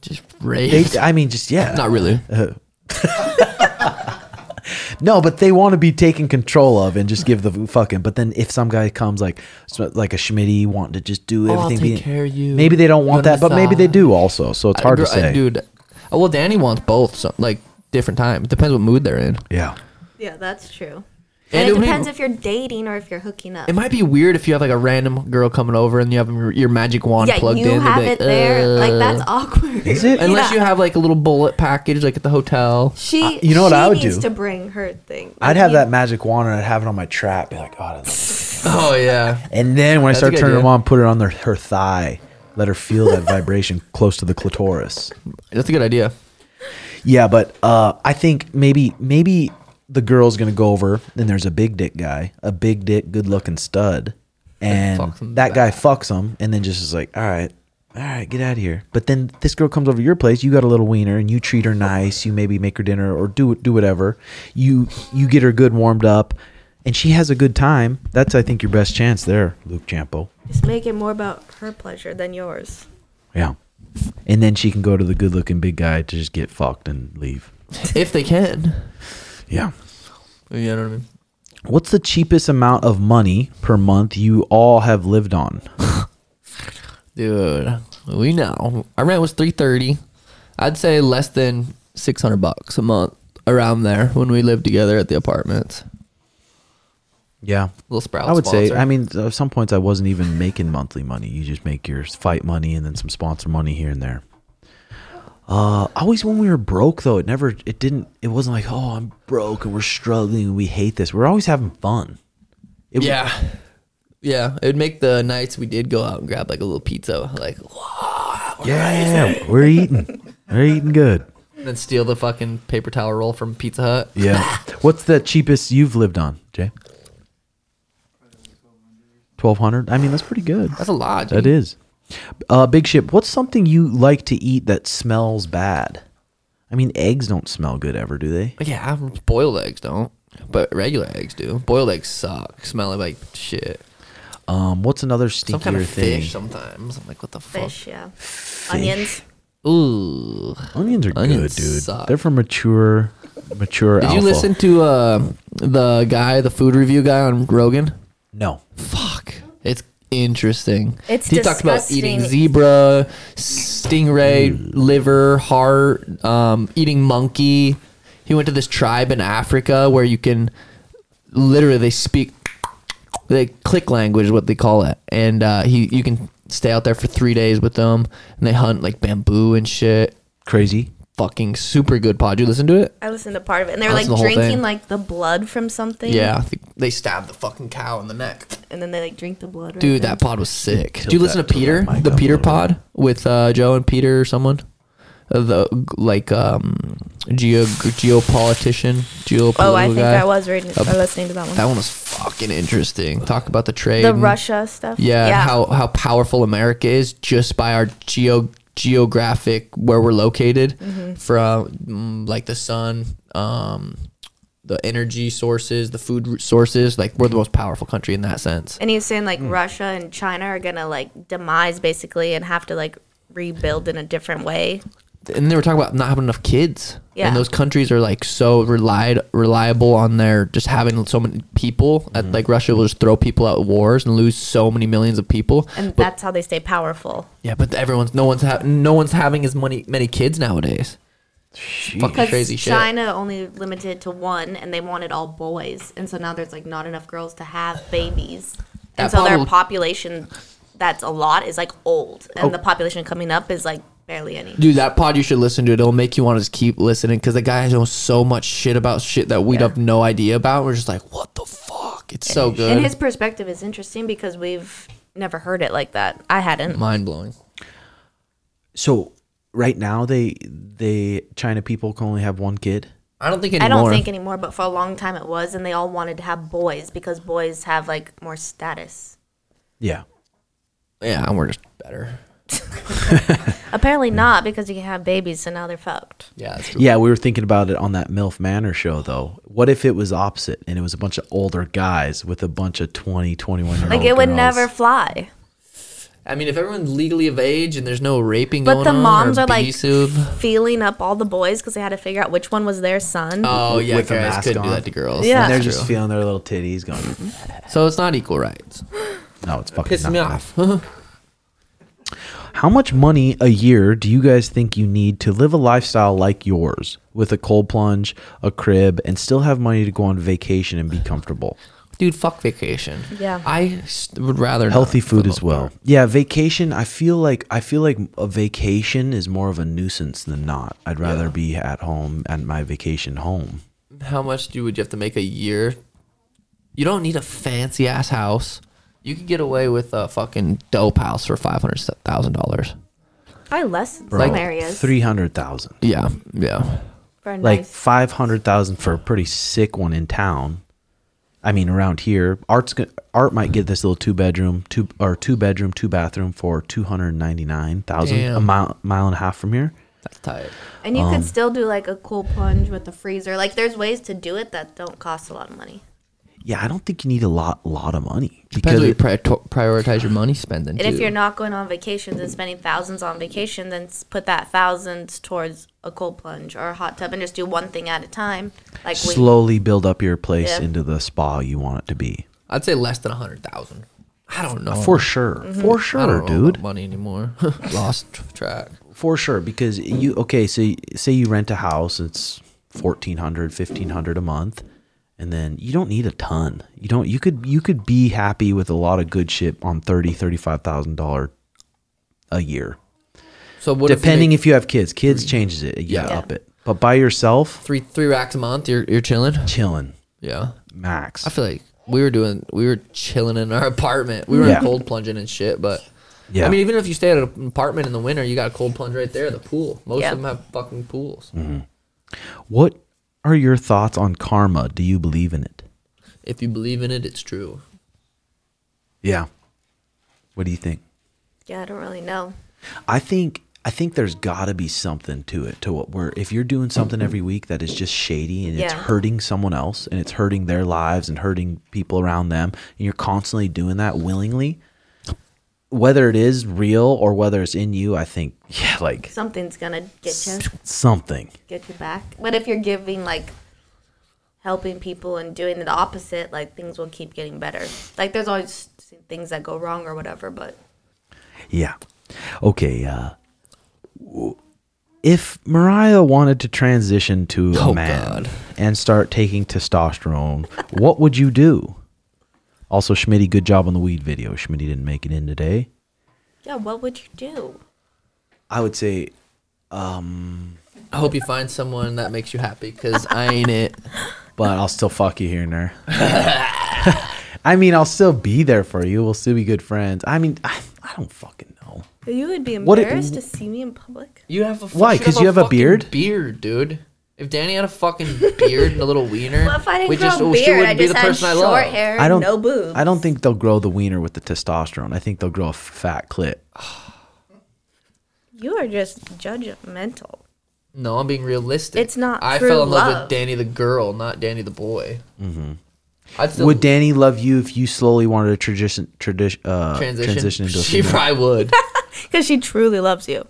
Just They, raised. I mean, just yeah. Not really. No, but they want to be taken control of and just give the fucking. But then if some guy comes like so- like a Schmitty wanting to just do Oh, I'll everything, take being- care of you. maybe they don't want that, but maybe they do also. So it's hard to I- say. dude. Oh, well, Danny wants both. So like different time. It depends what mood they're in. Yeah. Yeah, that's true. And And, it it would be- depends if you're dating or if you're hooking up. It might be weird if you have like a random girl coming over and you have your, your magic wand yeah, plugged you in. They'd have be it there. Like that's "Uh." awkward. Is it? Unless Yeah. you have like a little bullet package like at the hotel. She, you know what she I would needs do? to bring her thing. I'd have you- that magic wand and I'd have it on my trap. Be like, oh, Oh yeah. And then when I That's a start good turning them on, put it on their, her thigh. Let her feel that vibration close to the clitoris. That's a good idea. Yeah, but uh, I think maybe maybe the girl's gonna go over. Then there's a big dick guy, a big dick, good looking stud, and fucks him that guy fucks him, and then just is like, all right, all right, get out of here. But then this girl comes over to your place. You got a little wiener, and you treat her nice. You maybe make her dinner or do do whatever. You you get her good warmed up, and she has a good time. That's I think your best chance there, Luke Champo. Just make it more about her pleasure than yours. Yeah. And then she can go to the good looking big guy to just get fucked and leave. If they can. Yeah. You know what I mean? What's the cheapest amount of money per month you all have lived on? Dude, we know. Our rent was three thirty. I'd say less than six hundred bucks a month around there when we lived together at the apartments. Yeah. Little sprout. I would say. I mean, at some points I wasn't even making monthly money. You just make your fight money and then some sponsor money here and there. Uh, always when we were broke though, it never, it didn't, it wasn't like, oh, I'm broke and we're struggling and we hate this. We're always having fun. It, Yeah. Yeah. It would make the nights we did go out and grab like a little pizza, like, yeah, we're eating, we're eating good. and then steal the fucking paper towel roll from Pizza Hut. Yeah. What's the cheapest you've lived on, Jay? Twelve hundred. I mean, that's pretty good. That's a lot. That dude. is. Uh, Big Ship. What's something you like to eat that smells bad? I mean, eggs don't smell good ever, do they? Yeah, boiled eggs don't, but regular eggs do. Boiled eggs suck, smell like shit. Um, what's another Some stinkier kind of thing? fish sometimes. I'm like, what the fuck? Fish, yeah. Onions. Ooh. Onions are Onions good, dude. suck. They're for mature, mature. Did alpha. you listen to uh, the guy, the food review guy on Rogan? No. Fuck. It's interesting. It's he talked about eating zebra, stingray, liver, heart, um, eating monkey. He went to this tribe in Africa where you can literally they speak they click language what they call it, and uh, he you can stay out there for three days with them, and they hunt like bamboo and shit. Crazy. Fucking super good pod. You listen to it? I listened to part of it, and they were That's like the whole drinking thing. like the blood from something. Yeah, they, they stabbed the fucking cow in the neck. and then they like drink the blood. Right Dude, then. that pod was sick. Tilt Did you listen to tilt Peter, that mic the up a Peter little pod with uh, Joe and Peter or someone? Uh, the like um geo geopolitician, geopolitical Oh, I think guy. I was reading, Uh, or listening to that one. That one was fucking interesting. Talk about the trade. the and- Russia stuff. Yeah, and how how powerful America is just by our geo geographic where we're located Mm-hmm. from mm, like the sun, um, the energy sources, the food sources. Like we're the most powerful country in that sense. And he's saying like Hmm. Russia and China are gonna like demise basically and have to like rebuild in a different way. And they were talking about not having enough kids. Yeah. And those countries are like so relied reliable on their just having so many people. At, mm-hmm. like Russia will just throw people out wars and lose so many millions of people. And But- that's how they stay powerful. yeah, but everyone's no one's ha- no one's having as many many kids nowadays. Fucking Because crazy shit. China only limited to one, and they wanted all boys, and so now there's like not enough girls to have babies, and That so their population, that's a lot, is like old, and Oh. the population coming up is like barely any. Dude, that pod you should listen to. It'll make you want to just keep listening because the guy knows so much shit about shit that we'd Yeah. have no idea about. We're just like, what the fuck? It's so good. And his perspective is interesting because we've never heard it like that. I hadn't. mind blowing. So right now they they China people can only have one kid. I don't think I don't think anymore, but for a long time it was, and they all wanted to have boys because boys have like more status. Yeah. Yeah, and we're just better. Apparently not because you can have babies, so now they're fucked. Yeah, that's true. Yeah, we were thinking about it on that MILF Manor show though. What if it was opposite and it was a bunch of older guys with a bunch of 20, 21 year old Like it would girls? never fly. I mean, if everyone's legally of age and there's no raping But going the on, moms or are like abusive- feeling up all the boys because they had to figure out which one was their son. oh yeah, with a guys couldn't do on. that to girls. Yeah. And they're That's just feeling their little titties going. so it's not equal rights. No, it's fucking Pisses me not. off. How much money a year do you guys think you need to live a lifestyle like yours with a cold plunge, a crib, and still have money to go on vacation and be comfortable? Dude, fuck vacation. Yeah. I would rather Healthy for food as well. part. Yeah, vacation. I feel like I feel like a vacation is more of a nuisance than not. I'd rather Yeah. be at home at my vacation home. How much do would you have to make a year? You don't need a fancy ass house. You could get away with a fucking dope house for five hundred thousand dollars. Probably less in Bro, some areas. three hundred thousand. Yeah, yeah. for a Like nice. five hundred thousand for a pretty sick one in town. I mean, around here, art's go- art might get this little two bedroom, two or two bedroom, two bathroom for two hundred ninety nine thousand a Damn. mile mile and a half from here. That's tight. and you um, could still do like a cool plunge with the freezer. Like there's ways to do it that don't cost a lot of money. Yeah, I don't think you need a lot lot of money Depends because what you pri- prioritize your money spending. And if you're not going on vacations and spending thousands on vacation, then put that thousands towards a cold plunge or a hot tub and just do one thing at a time. Like we, slowly build up your place Yeah. into the spa you want it to be. I'd say less than a hundred thousand. I don't know. For sure. Mm-hmm. For I sure, don't dude. about money anymore. Lost track. For sure because you okay, so say you rent a house, it's 1400, 1500 a month and then you don't need a ton. You don't you could you could be happy with a lot of good shit on 30 35000 dollar a year. So what if you Depending if you have kids, kids changes it. You Yeah. up it. But by yourself, three three racks a month, you're you're chilling. chilling Yeah. max. I feel like we were doing we were chilling in our apartment. We were Yeah. cold plunging and shit, but Yeah. I mean, even if you stay at an apartment in the winter, you got a cold plunge right there. The pool. Most Yeah. of them have fucking pools. Mm-hmm. what are your thoughts on karma? Do you believe in it? If you believe in it, it's true. Yeah. What do you think? Yeah, I don't really know. I think I think there's got to be something to it to what we're if you're doing something every week that is just shady and it's Yeah. hurting someone else and it's hurting their lives and hurting people around them and you're constantly doing that willingly whether it is real or whether it's in you I think yeah like Something's gonna get you, something get you back. But if you're giving like helping people and doing the opposite, like things will keep getting better. Like there's always things that go wrong or whatever, but yeah okay uh if Mariah wanted to transition to a Oh, man God. and start taking testosterone, what would you do? Also, Schmitty, good job on the weed video. Schmitty didn't make it in today. yeah, what would you do? I would say, um, I hope you find someone that makes you happy because I ain't it. but I'll still fuck you here and there. I mean, I'll still be there for you. We'll still be good friends. I mean, I, I don't fucking know. You would be What it- embarrassed to see me in public. You have a Why? should 'Cause you have a fucking beard? Beard, dude. If Danny had a fucking beard and a little wiener, Well, if I didn't we grow just, a we still beard, I wouldn't be just the had person I short love. hair, I don't. no boobs. I don't think they'll grow the wiener with the testosterone. I think they'll grow a fat clit. You are just judgmental. No, I'm being realistic. It's not I true fell in love, love. with Danny the girl, not Danny the boy. Mm-hmm. I'd still Would Danny love you if you slowly wanted to transition tradition uh, transition. transition into a she female? probably would. Because she truly loves you.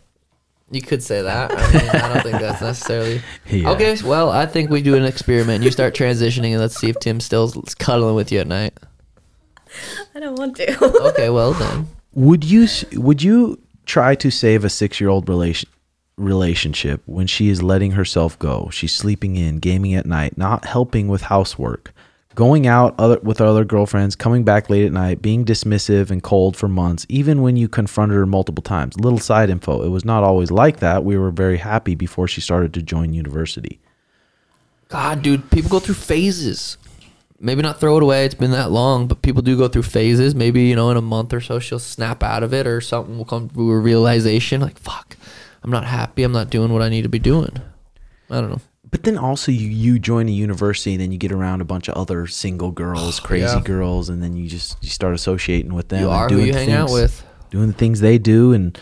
You could say that. I mean, I don't think that's necessarily. Yeah. Okay, well, I think we do an experiment. You start transitioning, and let's see if Tim still's cuddling with you at night. I don't want to. Okay, well then. Would you would you try to save a six year old relation relationship when she is letting herself go? She's sleeping in, gaming at night, not helping with housework, going out other with other girlfriends, coming back late at night, being dismissive and cold for months, even when you confronted her multiple times. Little side info: it was not always like that. We were very happy before she started to join university. God, dude, people go through phases. Maybe not throw it away. It's been that long, but people do go through phases. Maybe you know, in a month or so, she'll snap out of it, or something will come to a realization. Like, fuck, I'm not happy. I'm not doing what I need to be doing. I don't know. But then also you you join a university and then you get around a bunch of other single girls, crazy Yeah. girls, and then you just you start associating with them. You and are who doing you hang out things- with. doing the things they do, and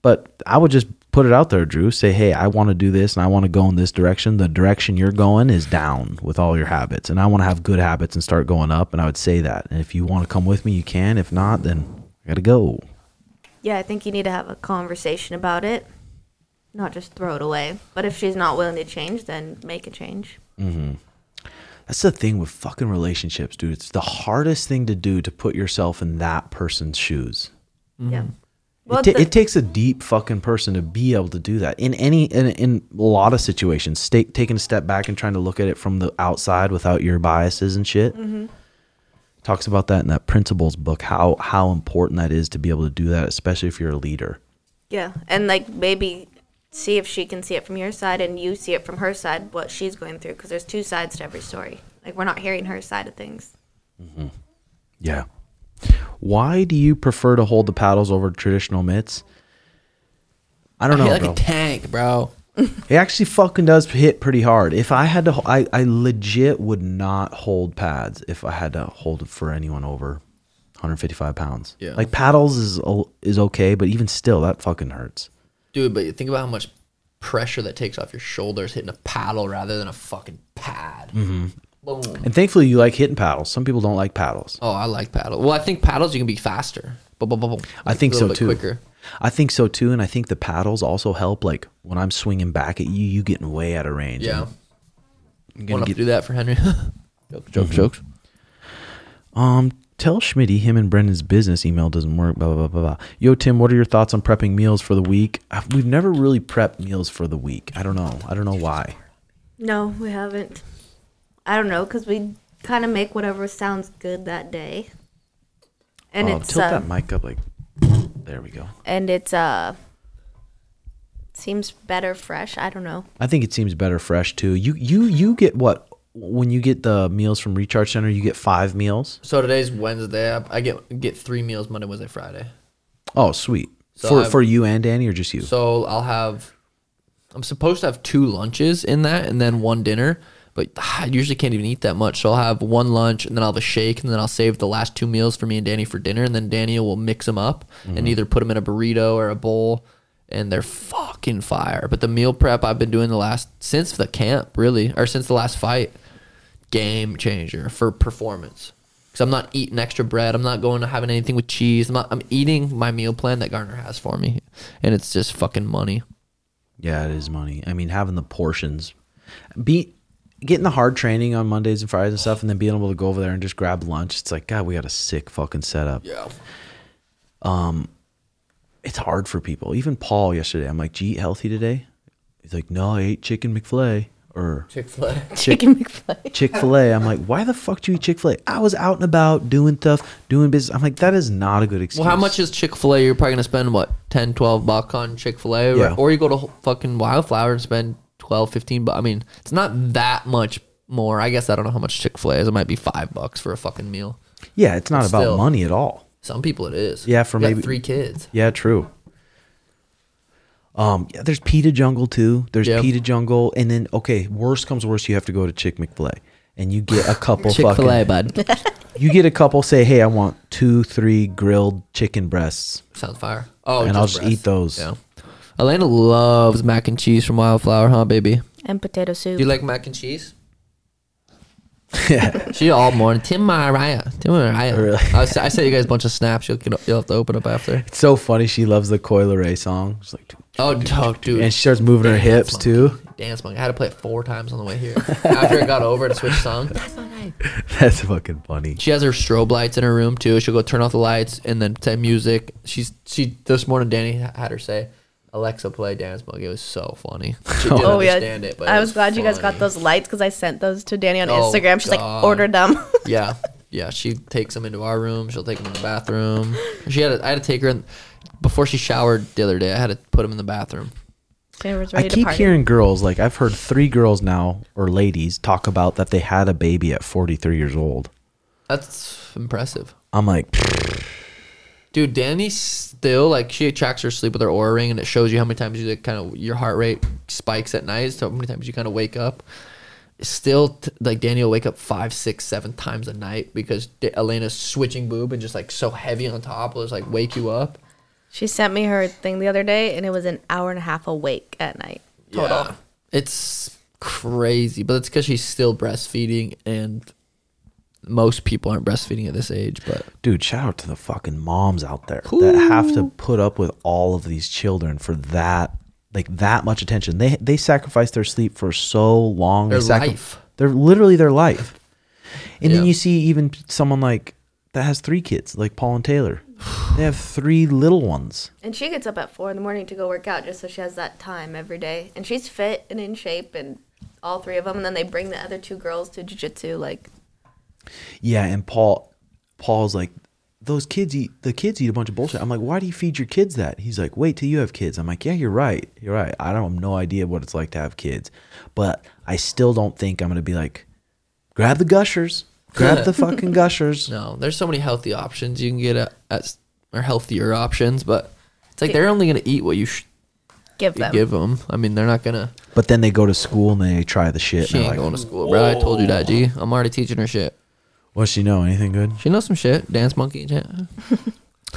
but I would just put it out there, Drew. Say, hey, I want to do this and I want to go in this direction. The direction you're going is down with all your habits, and I want to have good habits and start going up. And I would say that. And if you want to come with me, you can. If not, then I gotta go. yeah, I think you need to have a conversation about it, not just throw it away. But if she's not willing to change, then make a change. That's the thing with fucking relationships, dude. It's the hardest thing to do to put yourself in that person's shoes. Yeah. it, ta- it takes a deep fucking person to be able to do that in any in, in a lot of situations. Stay, taking a step back and trying to look at it from the outside without your biases and shit. Mm-hmm. Talks about that in that principles book. How how important that is to be able to do that, especially if you're a leader. Yeah, and like maybe see if she can see it from your side and you see it from her side what she's going through because there's two sides to every story. Like we're not hearing her side of things. Mm-hmm. Yeah. Why do you prefer to hold the paddles over traditional mitts? I don't I know, hit like bro. a tank, bro. It actually fucking does hit pretty hard. If I had to, I, I legit would not hold pads if I had to hold it for anyone over 155 pounds. Yeah. Like paddles is is okay, but even still, that fucking hurts. Dude, but think about how much pressure that takes off your shoulders hitting a paddle rather than a fucking pad. Mm-hmm. Boom. And thankfully, you like hitting paddles. Some people don't like paddles. Oh, I like paddle. Well, I think paddles you can be faster. Boom, boom, boom, boom. I think so too. Quicker. I think so too, and I think the paddles also help. Like when I'm swinging back at you, you getting way out of range. Yeah. Want gonna to get do that for Henry? jokes, jokes, jokes. Um, tell Schmitty him and Brendan's business email doesn't work. Blah blah blah blah. blah. Yo, Tim, what are your thoughts on prepping meals for the week? We've never really prepped meals for the week. I don't know. I don't know why. No, we haven't. I don't know because we kind of make whatever sounds good that day. And oh, it's tilt uh, that mic up like. There we go. and it's uh Seems better fresh. I don't know. I think it seems better fresh too. You you you get what when you get the meals from Recharge Center, you get five meals. So today's Wednesday. I, I get get three meals Monday, Wednesday, Friday. Oh, sweet. So for I've- for you and Danny or just you? So I'll have. I'm supposed to have two lunches in that, and then one dinner. But I usually can't even eat that much. So I'll have one lunch, and then I'll have a shake, and then I'll save the last two meals for me and Danny for dinner, and then Daniel will mix them up and mm-hmm. either put them in a burrito or a bowl, and they're fucking fire. But the meal prep I've been doing the last since the camp, really, or since the last fight, game changer for performance. Because I'm not eating extra bread. I'm not going to having anything with cheese. I'm not. I'm eating my meal plan that Garner has for me, and it's just fucking money. Yeah, it is money. I mean, having the portions, be getting the hard training on Mondays and Fridays and stuff, and then being able to go over there and just grab lunch. It's like God, we got a sick fucking setup. Yeah. Um, It's hard for people. Even Paul yesterday, I'm like, "Did you eat healthy today?" He's like, "No, I ate chicken McFlay or Chick Fil A. Chicken McFlay. Chick Fil A." I'm like, "Why the fuck do you eat Chick Fil A?" I was out and about doing stuff, doing business. I'm like, that is not a good excuse. Well, how much is Chick Fil A? You're probably gonna spend what 10, 12 bucks on Chick Fil A, Yeah. or you go to fucking Wildflower and spend 12, 15 bucks. I mean, it's not that much more. I guess I don't know how much Chick Fil A is. It might be five bucks for a fucking meal. Yeah, it's not But about still. money at all. Some people it is. Yeah, for You got maybe- three kids. Yeah, true. Um, yeah, there's Pita Jungle too. There's Yeah. Pita Jungle, and then okay, worst comes worst, you have to go to Chick McFillet, and you get a couple Chick Fil A, bud. You get a couple. Say, hey, I want two, three grilled chicken breasts. Sounds fire. Oh, And I'll just breast. eat those. Yeah. Elena loves mac and cheese from Wildflower, huh, baby? And potato soup. Do you like mac and cheese? Yeah, She all morning. Tim Mariah. Tim Mariah. Oh, really? I, was, I sent you guys a bunch of snaps. You'll, get, you'll have to open up after. it's so funny. She loves the Coil Ray song. She's like, Oh, dog, dude. and she starts moving her hips monkey. too. Dance monkey. I had to play it four times on the way here. After it got over to switch song. That's not right. That's fucking funny. She has her strobe lights in her room too. She'll go turn off the lights and then play music. She's she this morning. Danny had her say, "Alexa, play Dance Monkey." It was so funny. She oh, didn't oh yeah. it, but I it was glad you guys got those lights because I sent those to Danny on Oh, Instagram. She's God. like, ordered them. Yeah, yeah. She takes them into our room. She'll take them in the bathroom. She had. To, I had to take her in, before she showered the other day. I had to put them in the bathroom. I keep hearing girls like I've heard three girls now or ladies talk about that they had a baby at 43 years old. That's impressive. I'm like, Dude, Danny still like she tracks her sleep with her Oura ring, and it shows you how many times you like, kind of your heart rate spikes at night. So how many times you kind of wake up. Still, t- like Danny will wake up five, six, seven times a night because D- Elena's switching boob and just like so heavy on top will just like wake you up. She sent me her thing the other day, and it was an hour and a half awake at night. Total. Yeah. It's crazy, but it's because she's still breastfeeding, and most people aren't breastfeeding at this age. But dude, shout out to the fucking moms out there that have to put up with all of these children for that, like that much attention. They they sacrifice their sleep for so long. Their they sacri- life. They're literally their life. And then you see even someone like that has three kids, like Paul and Taylor. They have three little ones. And she gets up at four in the morning to go work out just so she has that time every day. And she's fit and in shape, and all three of them. And then they bring the other two girls to jujitsu. Like, Yeah, and Paul Paul's like those kids eat the kids eat a bunch of bullshit. I'm like, why do you feed your kids that? He's like, wait till you have kids. I'm like, yeah, you're right. You're right. I don't have no idea what it's like to have kids. But I still don't think I'm gonna be like, grab the gushers. Grab the fucking gushers. no, there's so many healthy options you can get at, at or healthier options, but it's like they're only gonna eat what you sh- give them. give them. I mean, they're not gonna. But then they go to school and they try the shit. She and ain't they're going like, to school, bro. I told you that, G. I'm already teaching her shit. What's she know? Anything good? She knows some shit. Dance monkey. Shit.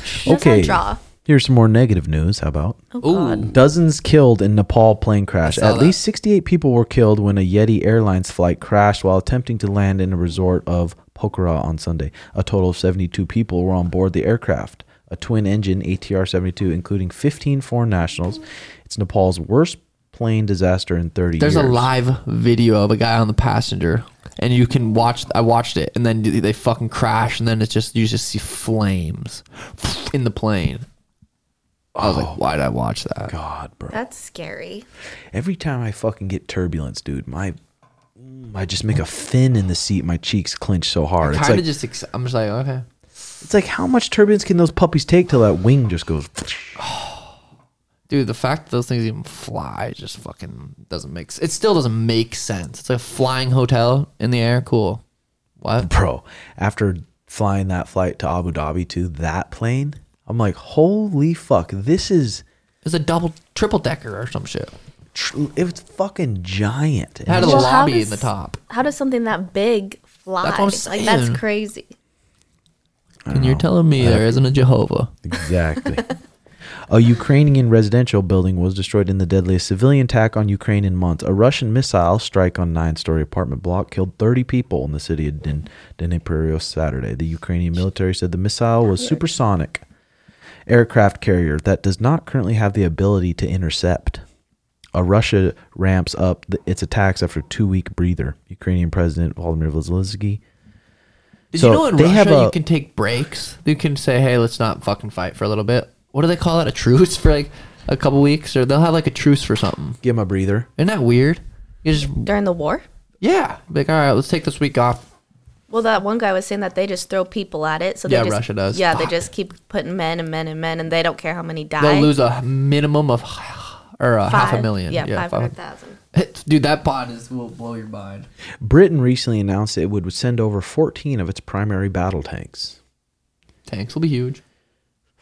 She knows how to Okay. draw. Here's some more negative news. How about? Oh, Ooh. God. Dozens killed in Nepal plane crash. I saw At least 68 people were killed when a Yeti Airlines flight crashed while attempting to land in a resort of Pokhara on Sunday. A total of 72 people were on board the aircraft, a twin engine ATR 72, including 15 foreign nationals. It's Nepal's worst plane disaster in 30 There's years. a live video of a guy on the passenger, and you can watch. I watched it, and then they fucking crash, and then it's just you just see flames in the plane. I was like, oh why did I watch that? God, bro. That's scary. Every time I fucking get turbulence, dude, my. I just make a fin in the seat. My cheeks clench so hard. It's like, just. Ex- I'm just like, okay. it's like how much turbulence can those puppies take till that wing just goes? Dude, the fact that those things even fly just fucking doesn't make s- It still doesn't make sense. It's like a flying hotel in the air. Cool. What? Bro, after flying that flight to Abu Dhabi to that plane, I'm like, holy fuck, this is. It's a double, triple decker or some shit. Tr- it was fucking giant. It had a Well, how lobby in does- the top. How does something that big fly? That's what I'm Like that's saying. crazy. And you're telling me there isn't a Jehovah. Exactly. a Ukrainian residential building was destroyed in the deadliest civilian attack on Ukraine in months. A Russian missile strike on nine-story apartment block killed 30 people in the city of Din- Dnipro Saturday. The Ukrainian military said the missile was supersonic aircraft carrier that does not currently have the ability to intercept. Uh, Russia ramps up the, its attacks after a two-week breather. Ukrainian President Volodymyr Zelensky. Did So you know in Russia a- you can take breaks? You can say, "Hey, let's not fucking fight for a little bit." What do they call it? A truce for like a couple weeks, or they'll have like a truce for something. Give him a breather. Isn't that weird? You just During the war? yeah, like all right, let's take this week off. Well, that one guy was saying that they just throw people at it. So they Yeah, just, Russia does. Yeah, they just keep putting men and men and men, and they don't care how many die. They'll lose a minimum of or a half a million. Yeah, five- five hundred thousand. Dude, that pod is will blow your mind. Britain recently announced it would send over 14 of its primary battle tanks. Tanks will be huge.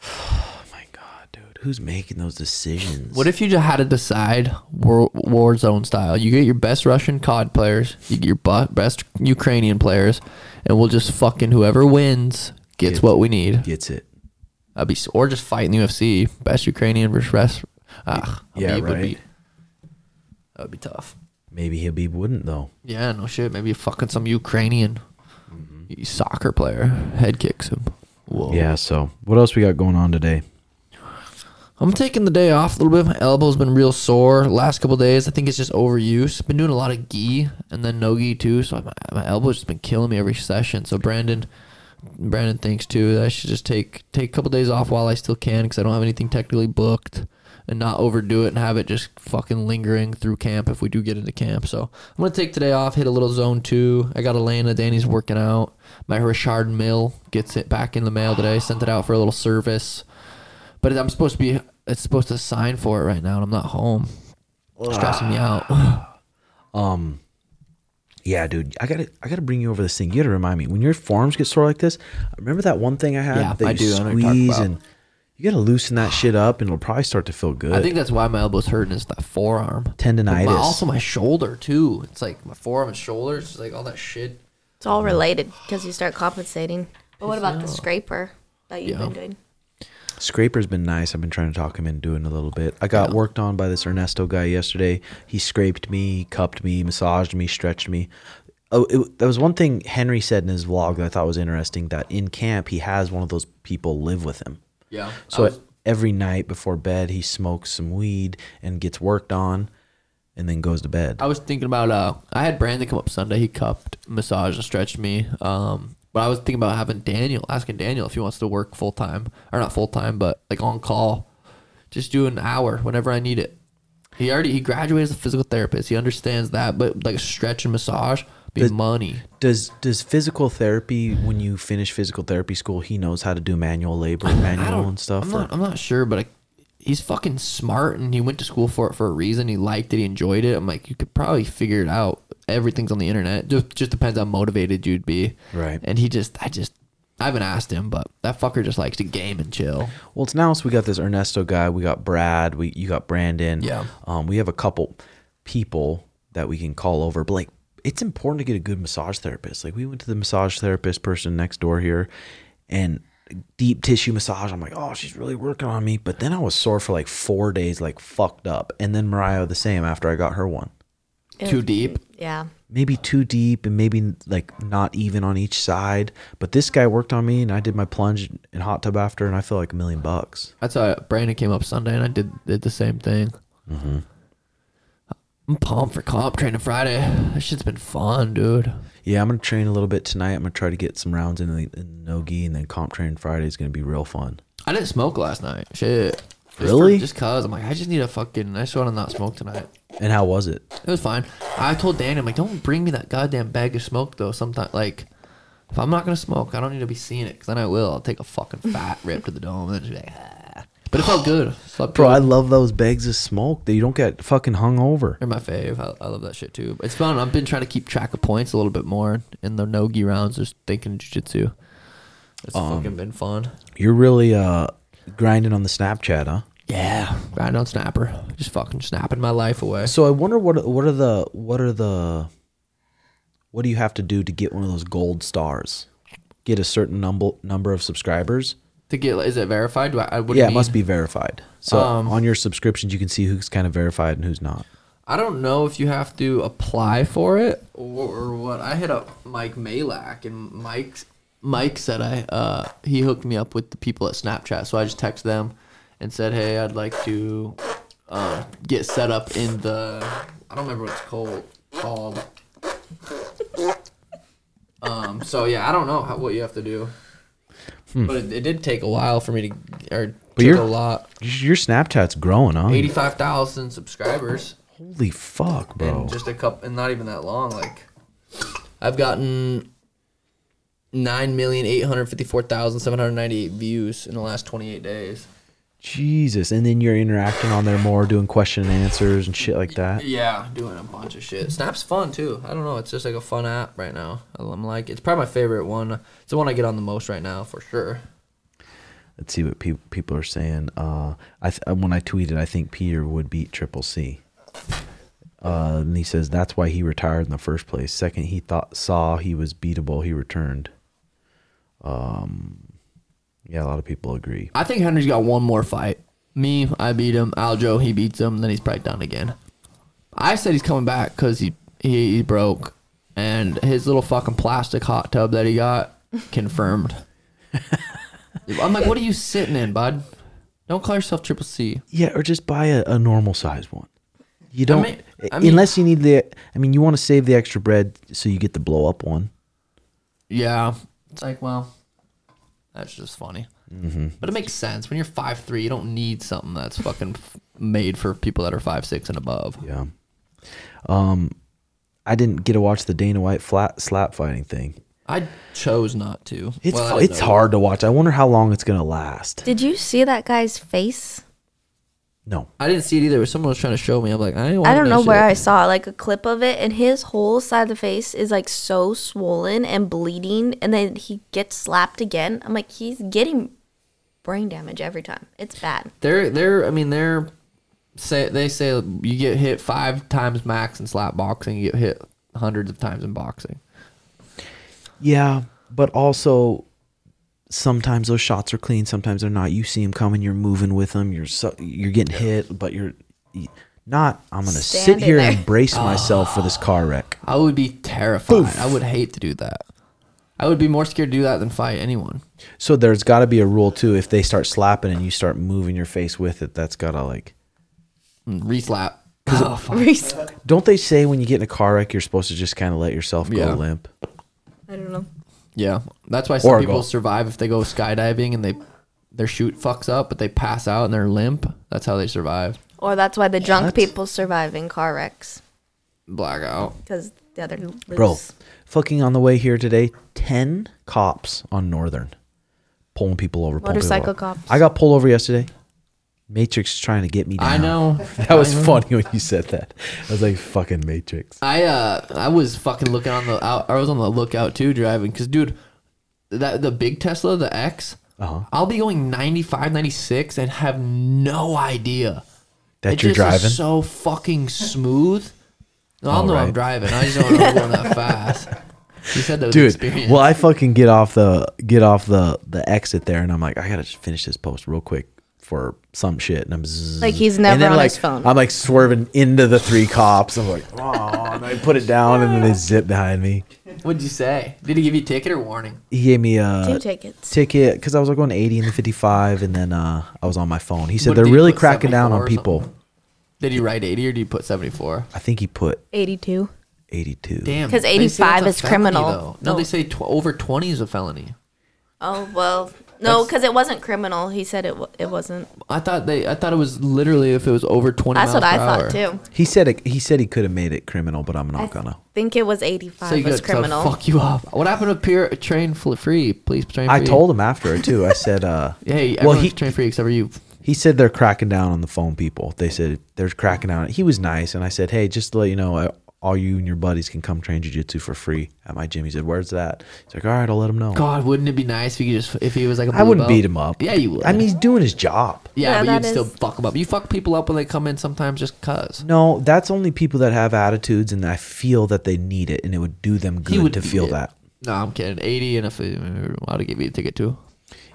Oh my god, dude, who's making those decisions? What if you just had to decide war, war zone style? You get your best Russian COD players, you get your bu- best Ukrainian players, and we'll just fucking whoever wins gets Gets- what we need. gets it? That'd be s- or just fight in the UFC. Best Ukrainian versus rest. Ah, Yeah, Khabib would right. be- that would be tough. Maybe Khabib wouldn't though. Yeah, no shit. Maybe fucking some Ukrainian Mm-hmm. soccer player head kicks him. Whoa. Yeah. So what else we got going on today? I'm taking the day off a little bit. My elbow's been real sore last couple days. I think it's just overuse. Been doing a lot of gi and then no gi too. So my, my elbow's just been killing me every session. So Brandon, Brandon thinks too that I should just take take a couple days off while I still can because I don't have anything technically booked and not overdo it and have it just fucking lingering through camp if we do get into camp. So I'm gonna take today off, hit a little zone two. I got Elena, Danny's working out. My Richard Mille gets it back in the mail today. Sent it out for a little service but I'm supposed to be it's supposed to sign for it right now and I'm not home. Stressing me out. Um, yeah, dude, I gotta I gotta bring you over this thing. You gotta remind me when your forearms get sore like this. Remember that one thing I had Yeah, that I you do. I know what you're talking squeeze about. and you gotta loosen that shit up and it'll probably start to feel good. I think that's why my elbow's hurting is that forearm. Tendonitis. But my- also my shoulder too. It's like my forearm and shoulder. It's like all that shit. It's all related because you start compensating. But what about the scraper that you've Yeah. been doing? Scraper's been nice. I've been trying to talk him into doing a little bit. I got Yeah. worked on by this Ernesto guy yesterday. He scraped me, cupped me, massaged me, stretched me. Oh, it, there was one thing Henry said in his vlog that I thought was interesting. That in camp he has one of those people live with him. Yeah. So every night before bed he smokes some weed and gets worked on, and then goes to bed. I was thinking about uh I had Brandon come up Sunday. He cupped, massaged, and stretched me. Um, but I was thinking about having Daniel, asking Daniel if he wants to work full time or not full time, but like on call, just do an hour whenever I need it. He already he graduated as a physical therapist. He understands that, but like stretch and massage be Does- money. Does does physical therapy when you finish physical therapy school he knows how to do manual labor, manual and stuff? I'm not, I'm not sure, but I, he's fucking smart and he went to school for it for a reason. He liked it. He enjoyed it. I'm like, you could probably figure it out. Everything's on the internet. Just just depends how motivated you'd be. Right. And he just, I just, I haven't asked him, but that fucker just likes to game and chill. Well, it's now so we got this Ernesto guy, we got Brad, we you got Brandon. Yeah. Um, we have a couple people that we can call over. But like it's important to get a good massage therapist. Like we went to the massage therapist person next door here and deep tissue massage. I'm like, oh, she's really working on me. But then I was sore for like four days, like fucked up. And then Mariah the same after I got her one. Too deep. Yeah. Maybe too deep and maybe like not even on each side. But this guy worked on me and I did my plunge and hot tub after and I feel like a million bucks. That's how Brandon came up Sunday and I did did the same thing. Mm-hmm. I'm pumped for comp training Friday. That shit's been fun, dude. Yeah, I'm gonna train a little bit tonight. I'm gonna try to get some rounds in the in nogi, and then comp training Friday is gonna be real fun. I didn't smoke last night. Shit. Just for- Really? just cause I'm like, I just need a fucking. I just want to not smoke tonight. And how was it? It was fine. I told Danny, I'm like, don't bring me that goddamn bag of smoke though. Sometimes, like, if I'm not gonna smoke, I don't need to be seeing it, cause then I will. I'll take a fucking fat rip to the dome and then just be like, ah. but it felt good. Slept Bro, good. I love those bags of smoke that you don't get fucking hung over. They're my fave. I, I love that shit too. It's fun. I've been trying to keep track of points a little bit more in the nogi rounds. Just thinking jujitsu. It's Um, fucking been fun. You're really uh grinding on the Snapchat, huh? Yeah, grinding on snapper. Just fucking snapping my life away. So I wonder what what are the what are the what do you have to do to get one of those gold stars? Get a certain number number of subscribers? To get, is it verified? Do I, I- what do yeah, it must be verified. So Um, on your subscriptions, you can see who's kind of verified and who's not. I don't know if you have to apply for it or, or what. I hit up Mike Malak and Mike Mike said I uh he hooked me up with the people at Snapchat, so I just texted them and said, "Hey, I'd like to uh, get set up in the I don't remember what it's called called." Um. So yeah, I don't know how, what you have to do, but it, it did take a while for me to, or took you're- a lot. Your Snapchat's growing, huh? Eighty-five thousand subscribers. Holy fuck, bro! and just a couple, and not even that long. Like, I've gotten nine million eight hundred fifty-four thousand seven hundred ninety-eight views in the last twenty-eight days. Jesus, and then you're interacting on there more, doing question and answers and shit like that. Yeah, doing a bunch of shit. Snap's fun too. I don't know. It's just like a fun app right now. I'm like, it's probably my favorite one. It's the one I get on the most right now for sure. Let's see what pe- people are saying. Uh, I th- when I tweeted, I think Peter would beat Triple C. Uh, and he says that's why he retired in the first place. Second, he thought saw he was beatable, he returned. Um, yeah, a lot of people agree. I think Henry's got one more fight. Me, I beat him. Aljo, he beats him. Then he's probably done again. I said he's coming back because he, he he broke, and his little fucking plastic hot tub that he got confirmed. I'm like, what are you sitting in, bud? Don't call yourself Triple C. Yeah, or just buy a, a normal size one. You don't mean- I mean- unless you need the. I mean, you want to save the extra bread so you get the blow up one. Yeah, it's like, well, that's just funny. Mm-hmm. But it makes sense when you're five three. You don't need something that's fucking made for people that are five six and above. Yeah. Um, I didn't get to watch the Dana White flat slap fighting thing. I chose not to. It's Well, I fu- didn't it's know. hard to watch. I wonder how long it's gonna last. Did you see that guy's face? No. I didn't see it either. But Someone was trying to show me. I'm like, I, didn't I don't that know shit. where I saw like a clip of it, and his whole side of the face is like so swollen and bleeding, and then he gets slapped again. I'm like, he's getting brain damage every time. It's bad. They're they're. I mean, they're say they say you get hit five times max in slap boxing. You get hit hundreds of times in boxing. Yeah, but also sometimes those shots are clean, sometimes they're not. You see them coming, you're moving with them, you're so, you're getting hit, but you're not. I'm gonna sit here there. and brace myself for this car wreck. I would be terrified. I would hate to do that. I would be more scared to do that than fight anyone. So there's got to be a rule too. If they start slapping and you start moving your face with it, that's gotta like. Mm, Reslap. Oh, fuck. Reese. Don't they say when you get in a car wreck, you're supposed to just kind of let yourself go Yeah. limp? I don't know. Yeah, that's why some Or people go- survive if they go skydiving and they their chute fucks up, but they pass out and they're limp. That's how they survive. Or that's why the drunk What? people survive in car wrecks Blackout. because the other lose. Bro, fucking on the way here today, ten cops on Northern pulling people over. pulling people Motorcycle over. cops. I got pulled over yesterday. Matrix is trying to get me down. I know. That was funny when you said that. I was like, fucking Matrix. I uh I was fucking looking on the out. I was on the lookout too driving because dude, that the big Tesla, the X, Uh-huh. I'll be going 95, 96 and have no idea. That you're just driving? is so fucking smooth. No, I'll All know I'm right. driving. I just don't know I'm going that fast. You said that was Dude, experience. well, I fucking get off the get off the the exit there, and I'm like, I gotta just finish this post real quick for some shit, and I'm zzz. Like he's And never then, on like, his phone. I'm like swerving into the three cops. I'm like, oh, and I put it down, and then they zip behind me. What'd you say? Did he give you a ticket or warning? He gave me a Two tickets. ticket because I was like going 80 and the 55, and then uh, I was on my phone. He said What, they're did he really put cracking down 74 on or people. something? Did he write 80 or did he put 74? I think he put 82. 82. Damn. 'Cause they say 85 that's a is criminal. though. No, No. they say tw- over 20 is a felony. Oh well, no, because it wasn't criminal. He said it. wa- It wasn't. I thought they. I thought it was literally if it was over 20 That's miles what I per thought hour. too. He said it, he said he could have made it criminal, but I'm not I gonna. think it was 85 So you was got to criminal. fuck you up. What happened to peer train fl- free? Please train free. I told him after it too. I said, uh, Hey, well, he train free except for you. He said they're cracking down on the phone people. They said they're cracking down. He was nice, and I said, "Hey, just to let you know, I, all you and your buddies can come train jujitsu for free at my gym." He said, "Where's that?" He's like, "All right, I'll let him know." God, wouldn't it be nice if he could just if he was like a I blue wouldn't belt? beat him up. Yeah, you would. I mean, he's doing his job. yeah, Yeah, but that you'd still is- fuck them up. You fuck people up when they come in sometimes just cuz. No, that's only people that have attitudes, and I feel that they need it, and it would do them good would to be feel it. that. No, I'm kidding. 80 and if I'd give you a ticket too.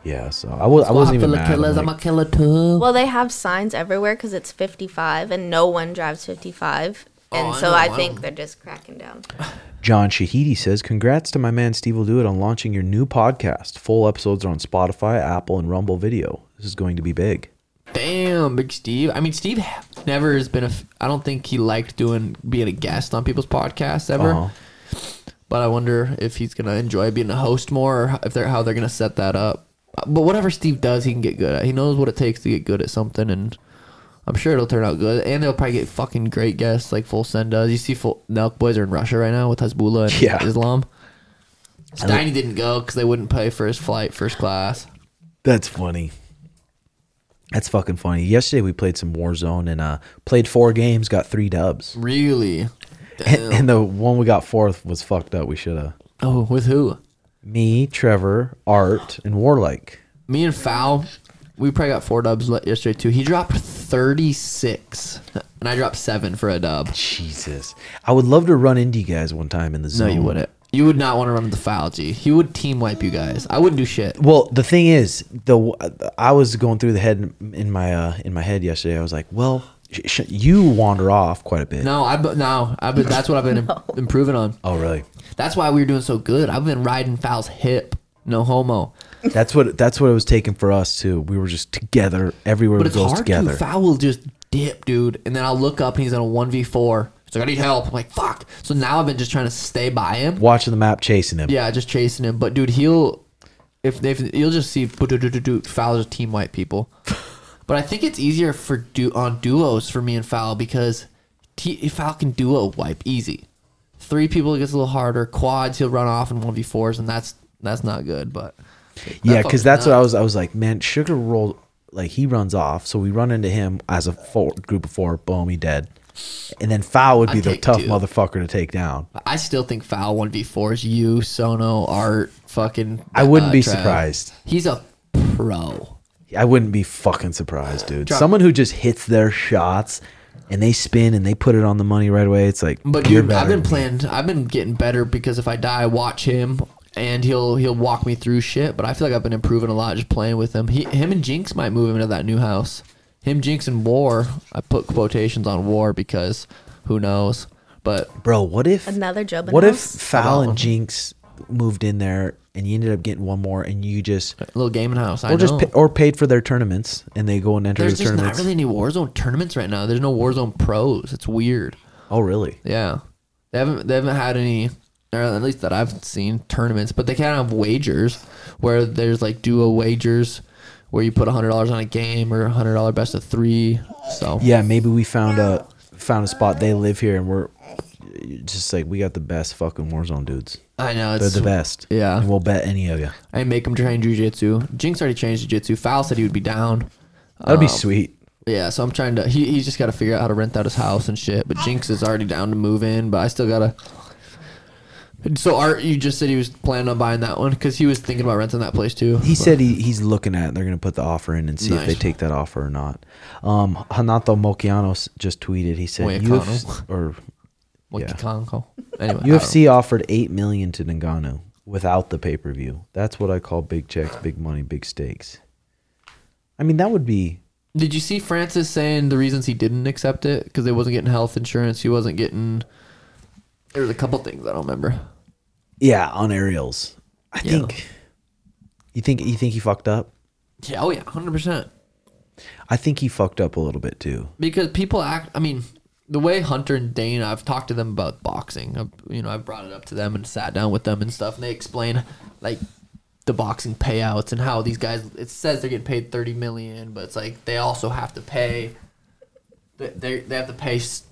Yeah, so I was I wasn't even mad. I'm. I'm like, a killer too. Well, they have signs everywhere because it's 55 and no one drives 55. And Oh, so I, I know. think they're just cracking down. John Shahidi says, Congrats to my man Steve will do it on launching your new podcast. Full episodes are on Spotify, Apple, and Rumble Video. This is going to be big. Damn, Big Steve. I mean, Steve never has been a. f- I don't think he liked doing being a guest on people's podcasts ever. Uh-huh. But I wonder if he's gonna enjoy being a host more, or if they're how they're gonna set that up. But whatever Steve does, he can get good at. He knows what it takes to get good at something, and I'm sure it'll turn out good. And they'll probably get fucking great guests like Full Send does. You see, Full Nelk Boys are in Russia right now with Hasbulla and Yeah. Islam. Steiny didn't go because they wouldn't pay for his flight first class. That's funny. That's fucking funny. Yesterday we played some Warzone and uh played four games, got three dubs. Really? And, and the one we got fourth was fucked up. We should have. Oh, with who? Me, Trevor, Art, and Warlike. Me and Foul, we probably got four dubs yesterday too. He dropped 36, and I dropped seven for a dub. Jesus. I would love to run into you guys one time in the zone. No, zone. you wouldn't. You would not want to run with the Foul, G. He would team wipe you guys. I wouldn't do shit. Well, the thing is, the I was going through the head in my uh, in my head yesterday. I was like, well, sh- sh- you wander off quite a bit. No, I no, I been that's what I've been im- improving on. Oh, really? That's why we were doing so good. I've been riding Foul's hip. No homo. That's what that's what it was taking for us too. We were just together everywhere But we it's hard together. to. Foul will just dip, dude. And then I'll look up and he's on a 1v4. He's like, I need help. I'm like, fuck. So now I've been just trying to stay by him. Watching the map, chasing him. Yeah, just chasing him. But dude, he'll if if you'll just see Foul just team white people. But I think it's easier for du- on duos for me and Foul because T- Foul can duo wipe easy. Three people it gets a little harder. Quads he'll run off in one v fours and that's that's not good. But Yeah, because that's what I was. I was like, man, Sugar roll like he runs off, so we run into him as a four, group of four. Boom, he dead. And then Foul would be I'd the take tough two. motherfucker to take down. I still think Foul one v four is you Sono Art fucking. I wouldn't uh, be surprised. He's a pro. I wouldn't be fucking surprised, dude. Drop- Someone who just hits their shots and they spin and they put it on the money right away. It's like, But you're dude, I've better been playing. I've been getting better because if I die, I watch him and he'll he'll walk me through shit. But I feel like I've been improving a lot just playing with him. He, him and Jinx might move him into that new house. Him, Jinx, and War. I put quotations on War because who knows. But Bro, what if Another Jobin What if house? Foul Hold and Jinx moved in there and you ended up getting one more and you just a little gaming house. I or know. just pay, or paid for their tournaments and they go and enter There's the just not tournaments. really any Warzone tournaments right now. There's no Warzone pros. It's weird. oh, really? Yeah, they haven't they haven't had any, or at least that I've seen tournaments. But they kind of have wagers where there's like duo wagers where you put hundred dollars on a game or hundred dollar best of three. So Yeah, maybe we found a found a spot. They live here and we're just like we got the best fucking Warzone dudes. I know They're it's the best. yeah. and we'll bet any of you. I make him train jujitsu. Jinx already trains jujitsu. Foul said he would be down. That'd be Um, sweet. Yeah, so I'm trying to. He, he's just got to figure out how to rent out his house and shit. But Jinx is already down to move in, but I still gotta. So Art, you just said he was planning on buying that one because he was thinking about renting that place too. He But- said he, he's looking at. it. They're gonna put the offer in and see if they take that offer or not. Um, Renato Moicano s- just tweeted. He said. UFC, or yeah. Anyway, UFC offered eight million to Ngannou without the pay per view. That's what I call big checks, big money, big stakes. I mean, that would be Did you see Francis saying the reasons he didn't accept it because they wasn't getting health insurance? He wasn't getting. There was a couple things I don't remember. yeah on Ariel's. I Yeah. think. You think you think he fucked up? Yeah, oh yeah, hundred percent. I think he fucked up a little bit too. Because people act. I mean, the way Hunter and Dane, I've talked to them about boxing. I've, you know, I've brought it up to them and sat down with them and stuff, and they explain like the boxing payouts and how these guys. It says they're getting paid thirty million, but it's like they also have to pay. They they they have to pay. s-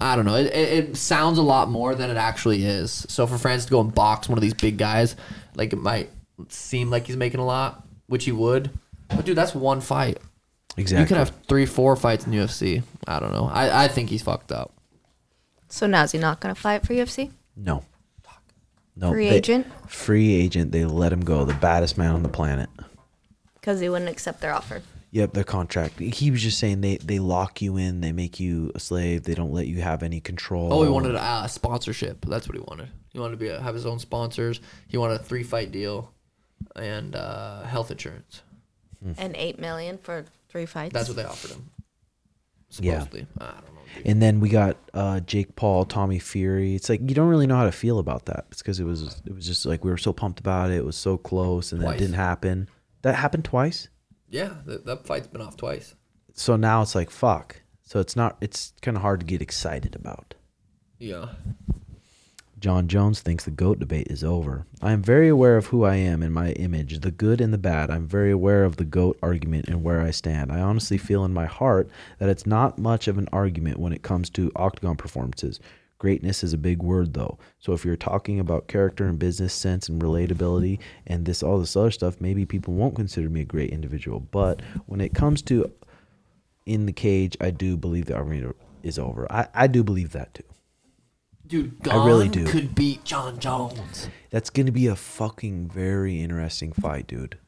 I don't know. It, it, it sounds a lot more than it actually is. So for France to go and box one of these big guys, like it might seem like he's making a lot, which he would. But dude, that's one fight. Exactly. You can have three, four fights in UFC. I don't know. I, I think he's fucked up. So now is he not going to fight for UFC? no. No. Free they- agent? Free agent. They let him go. The baddest man on the planet. Because he wouldn't accept their offer. Yep, their contract. He was just saying they they lock you in, they make you a slave, they don't let you have any control. Oh, he wanted a uh, sponsorship. That's what he wanted. He wanted to be a, have his own sponsors. He wanted a three fight deal, and uh, health insurance. And eight million for three fights. That's what they offered him. Yeah. Supposedly, I don't know. Dude. And then we got uh, Jake Paul, Tommy Fury. It's like you don't really know how to feel about that. It's because it was it was just like we were so pumped about it. It was so close, and then it didn't happen. That happened twice. Yeah, that, that fight's been off twice. So now it's like fuck. So it's not. It's kind of hard to get excited about. Yeah. Jon Jones thinks the GOAT debate is over. I am very aware of who I am and my image, the good and the bad. I'm very aware of the GOAT argument and where I stand. I honestly feel in my heart that it's not much of an argument when it comes to octagon performances. Greatness is a big word though. So if you're talking about character and business sense and relatability and this all this other stuff, maybe people won't consider me a great individual. But when it comes to in the cage, I do believe the argument is over. I, I do believe that too. Dude, I really do. could beat Jon Jones. That's going to be a fucking very interesting fight, dude.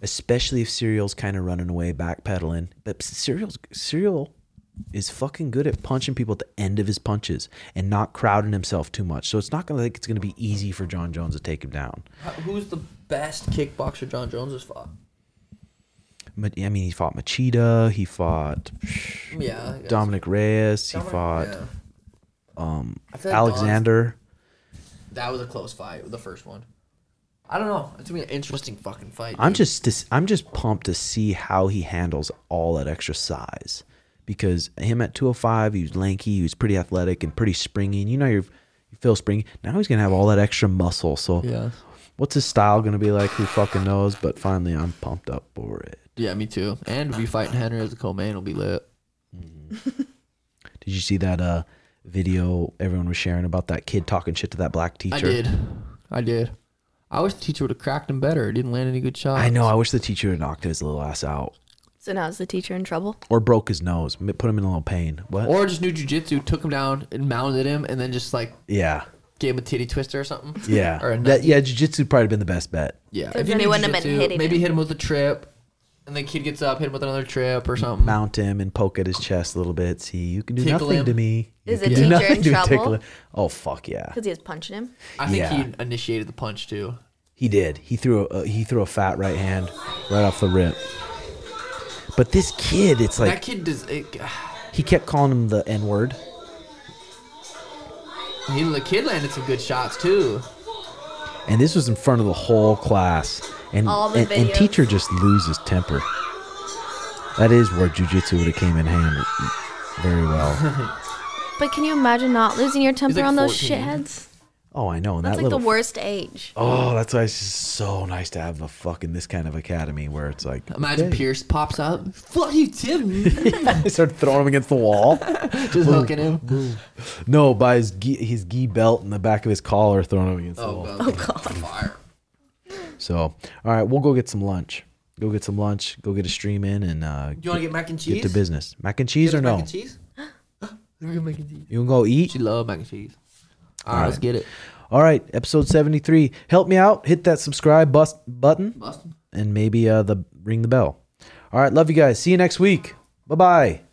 Especially if Ciryl's kind of running away, backpedaling. But Ciryl's Ciryl is fucking good at punching people at the end of his punches and not crowding himself too much. So it's not going to like it's to be easy for Jon Jones to take him down. Who's the best kickboxer Jon Jones has fought? But I mean, he fought Machida. He fought Yeah. Dominick Reyes. He fought yeah. um, like Alexander. That was a close fight, the first one. I don't know. It's gonna be an interesting fucking fight. I'm just dis- I'm just pumped to see how he handles all that extra size because him at 205 he was lanky he was pretty athletic and pretty springy and you know you're, you feel springy now he's gonna have all that extra muscle so Yeah. what's his style gonna be like who fucking knows but finally I'm pumped up for it Yeah, me too. And to be fighting Henry as a co-main will be lit. did you see that uh video everyone was sharing about that kid talking shit to that black teacher I did. I did. I wish the teacher would have cracked him better. Didn't land any good shots. I know I wish the teacher had knocked his little ass out So now is the teacher in trouble? or broke his nose m- put him in a little pain what Or just knew jujitsu, took him down and mounted him, and then just like yeah gave him a titty twister or something. yeah or a that, yeah jiu-jitsu probably been the best bet yeah. Because you then he knew wouldn't have been jujitsu, hitting Maybe him. hit him with a trip, and the kid gets up, hit him with another trip or something. mount him and poke at his chest a little bit. See, you can do Tickle nothing him. to me. You Is the can do teacher nothing in to trouble? tickle him. Oh fuck yeah, Because he was punching him? I think Yeah. he initiated the punch too. he did. He threw a uh, he threw a fat right hand right off the rip. But this kid, it's like that kid does. It, he kept calling him the N word. he, the kid landed some good shots too. And this was in front of the whole class. And All the and, and teacher just loses temper. That is where jujitsu would have came in hand very well. But can you imagine not losing your temper like on those 14. shitheads? Oh, I know. And That's that like little the worst age. Oh, that's why it's just so nice to have a fucking this kind of academy where it's like Imagine okay. Pierce pops up. Fuck you, Tim. They start throwing him against the wall. just hooking him. no, by his gi, his gi belt in the back of his collar, throwing him against the Oh, wall. God. God. Fire. So, all right, we'll go get some lunch. Go get some lunch. Go get a stream in and uh, Do you want to get mac and cheese? get to business. Mac and cheese Get or us no? Mac and cheese? We're gonna and cheese. You can go eat. She love mac and cheese. All All right, let's get it. All right, episode seventy three. Help me out. Hit that subscribe bus- button Bustin'. and maybe uh, the ring the bell. All right, love you guys. See you next week. Bye bye.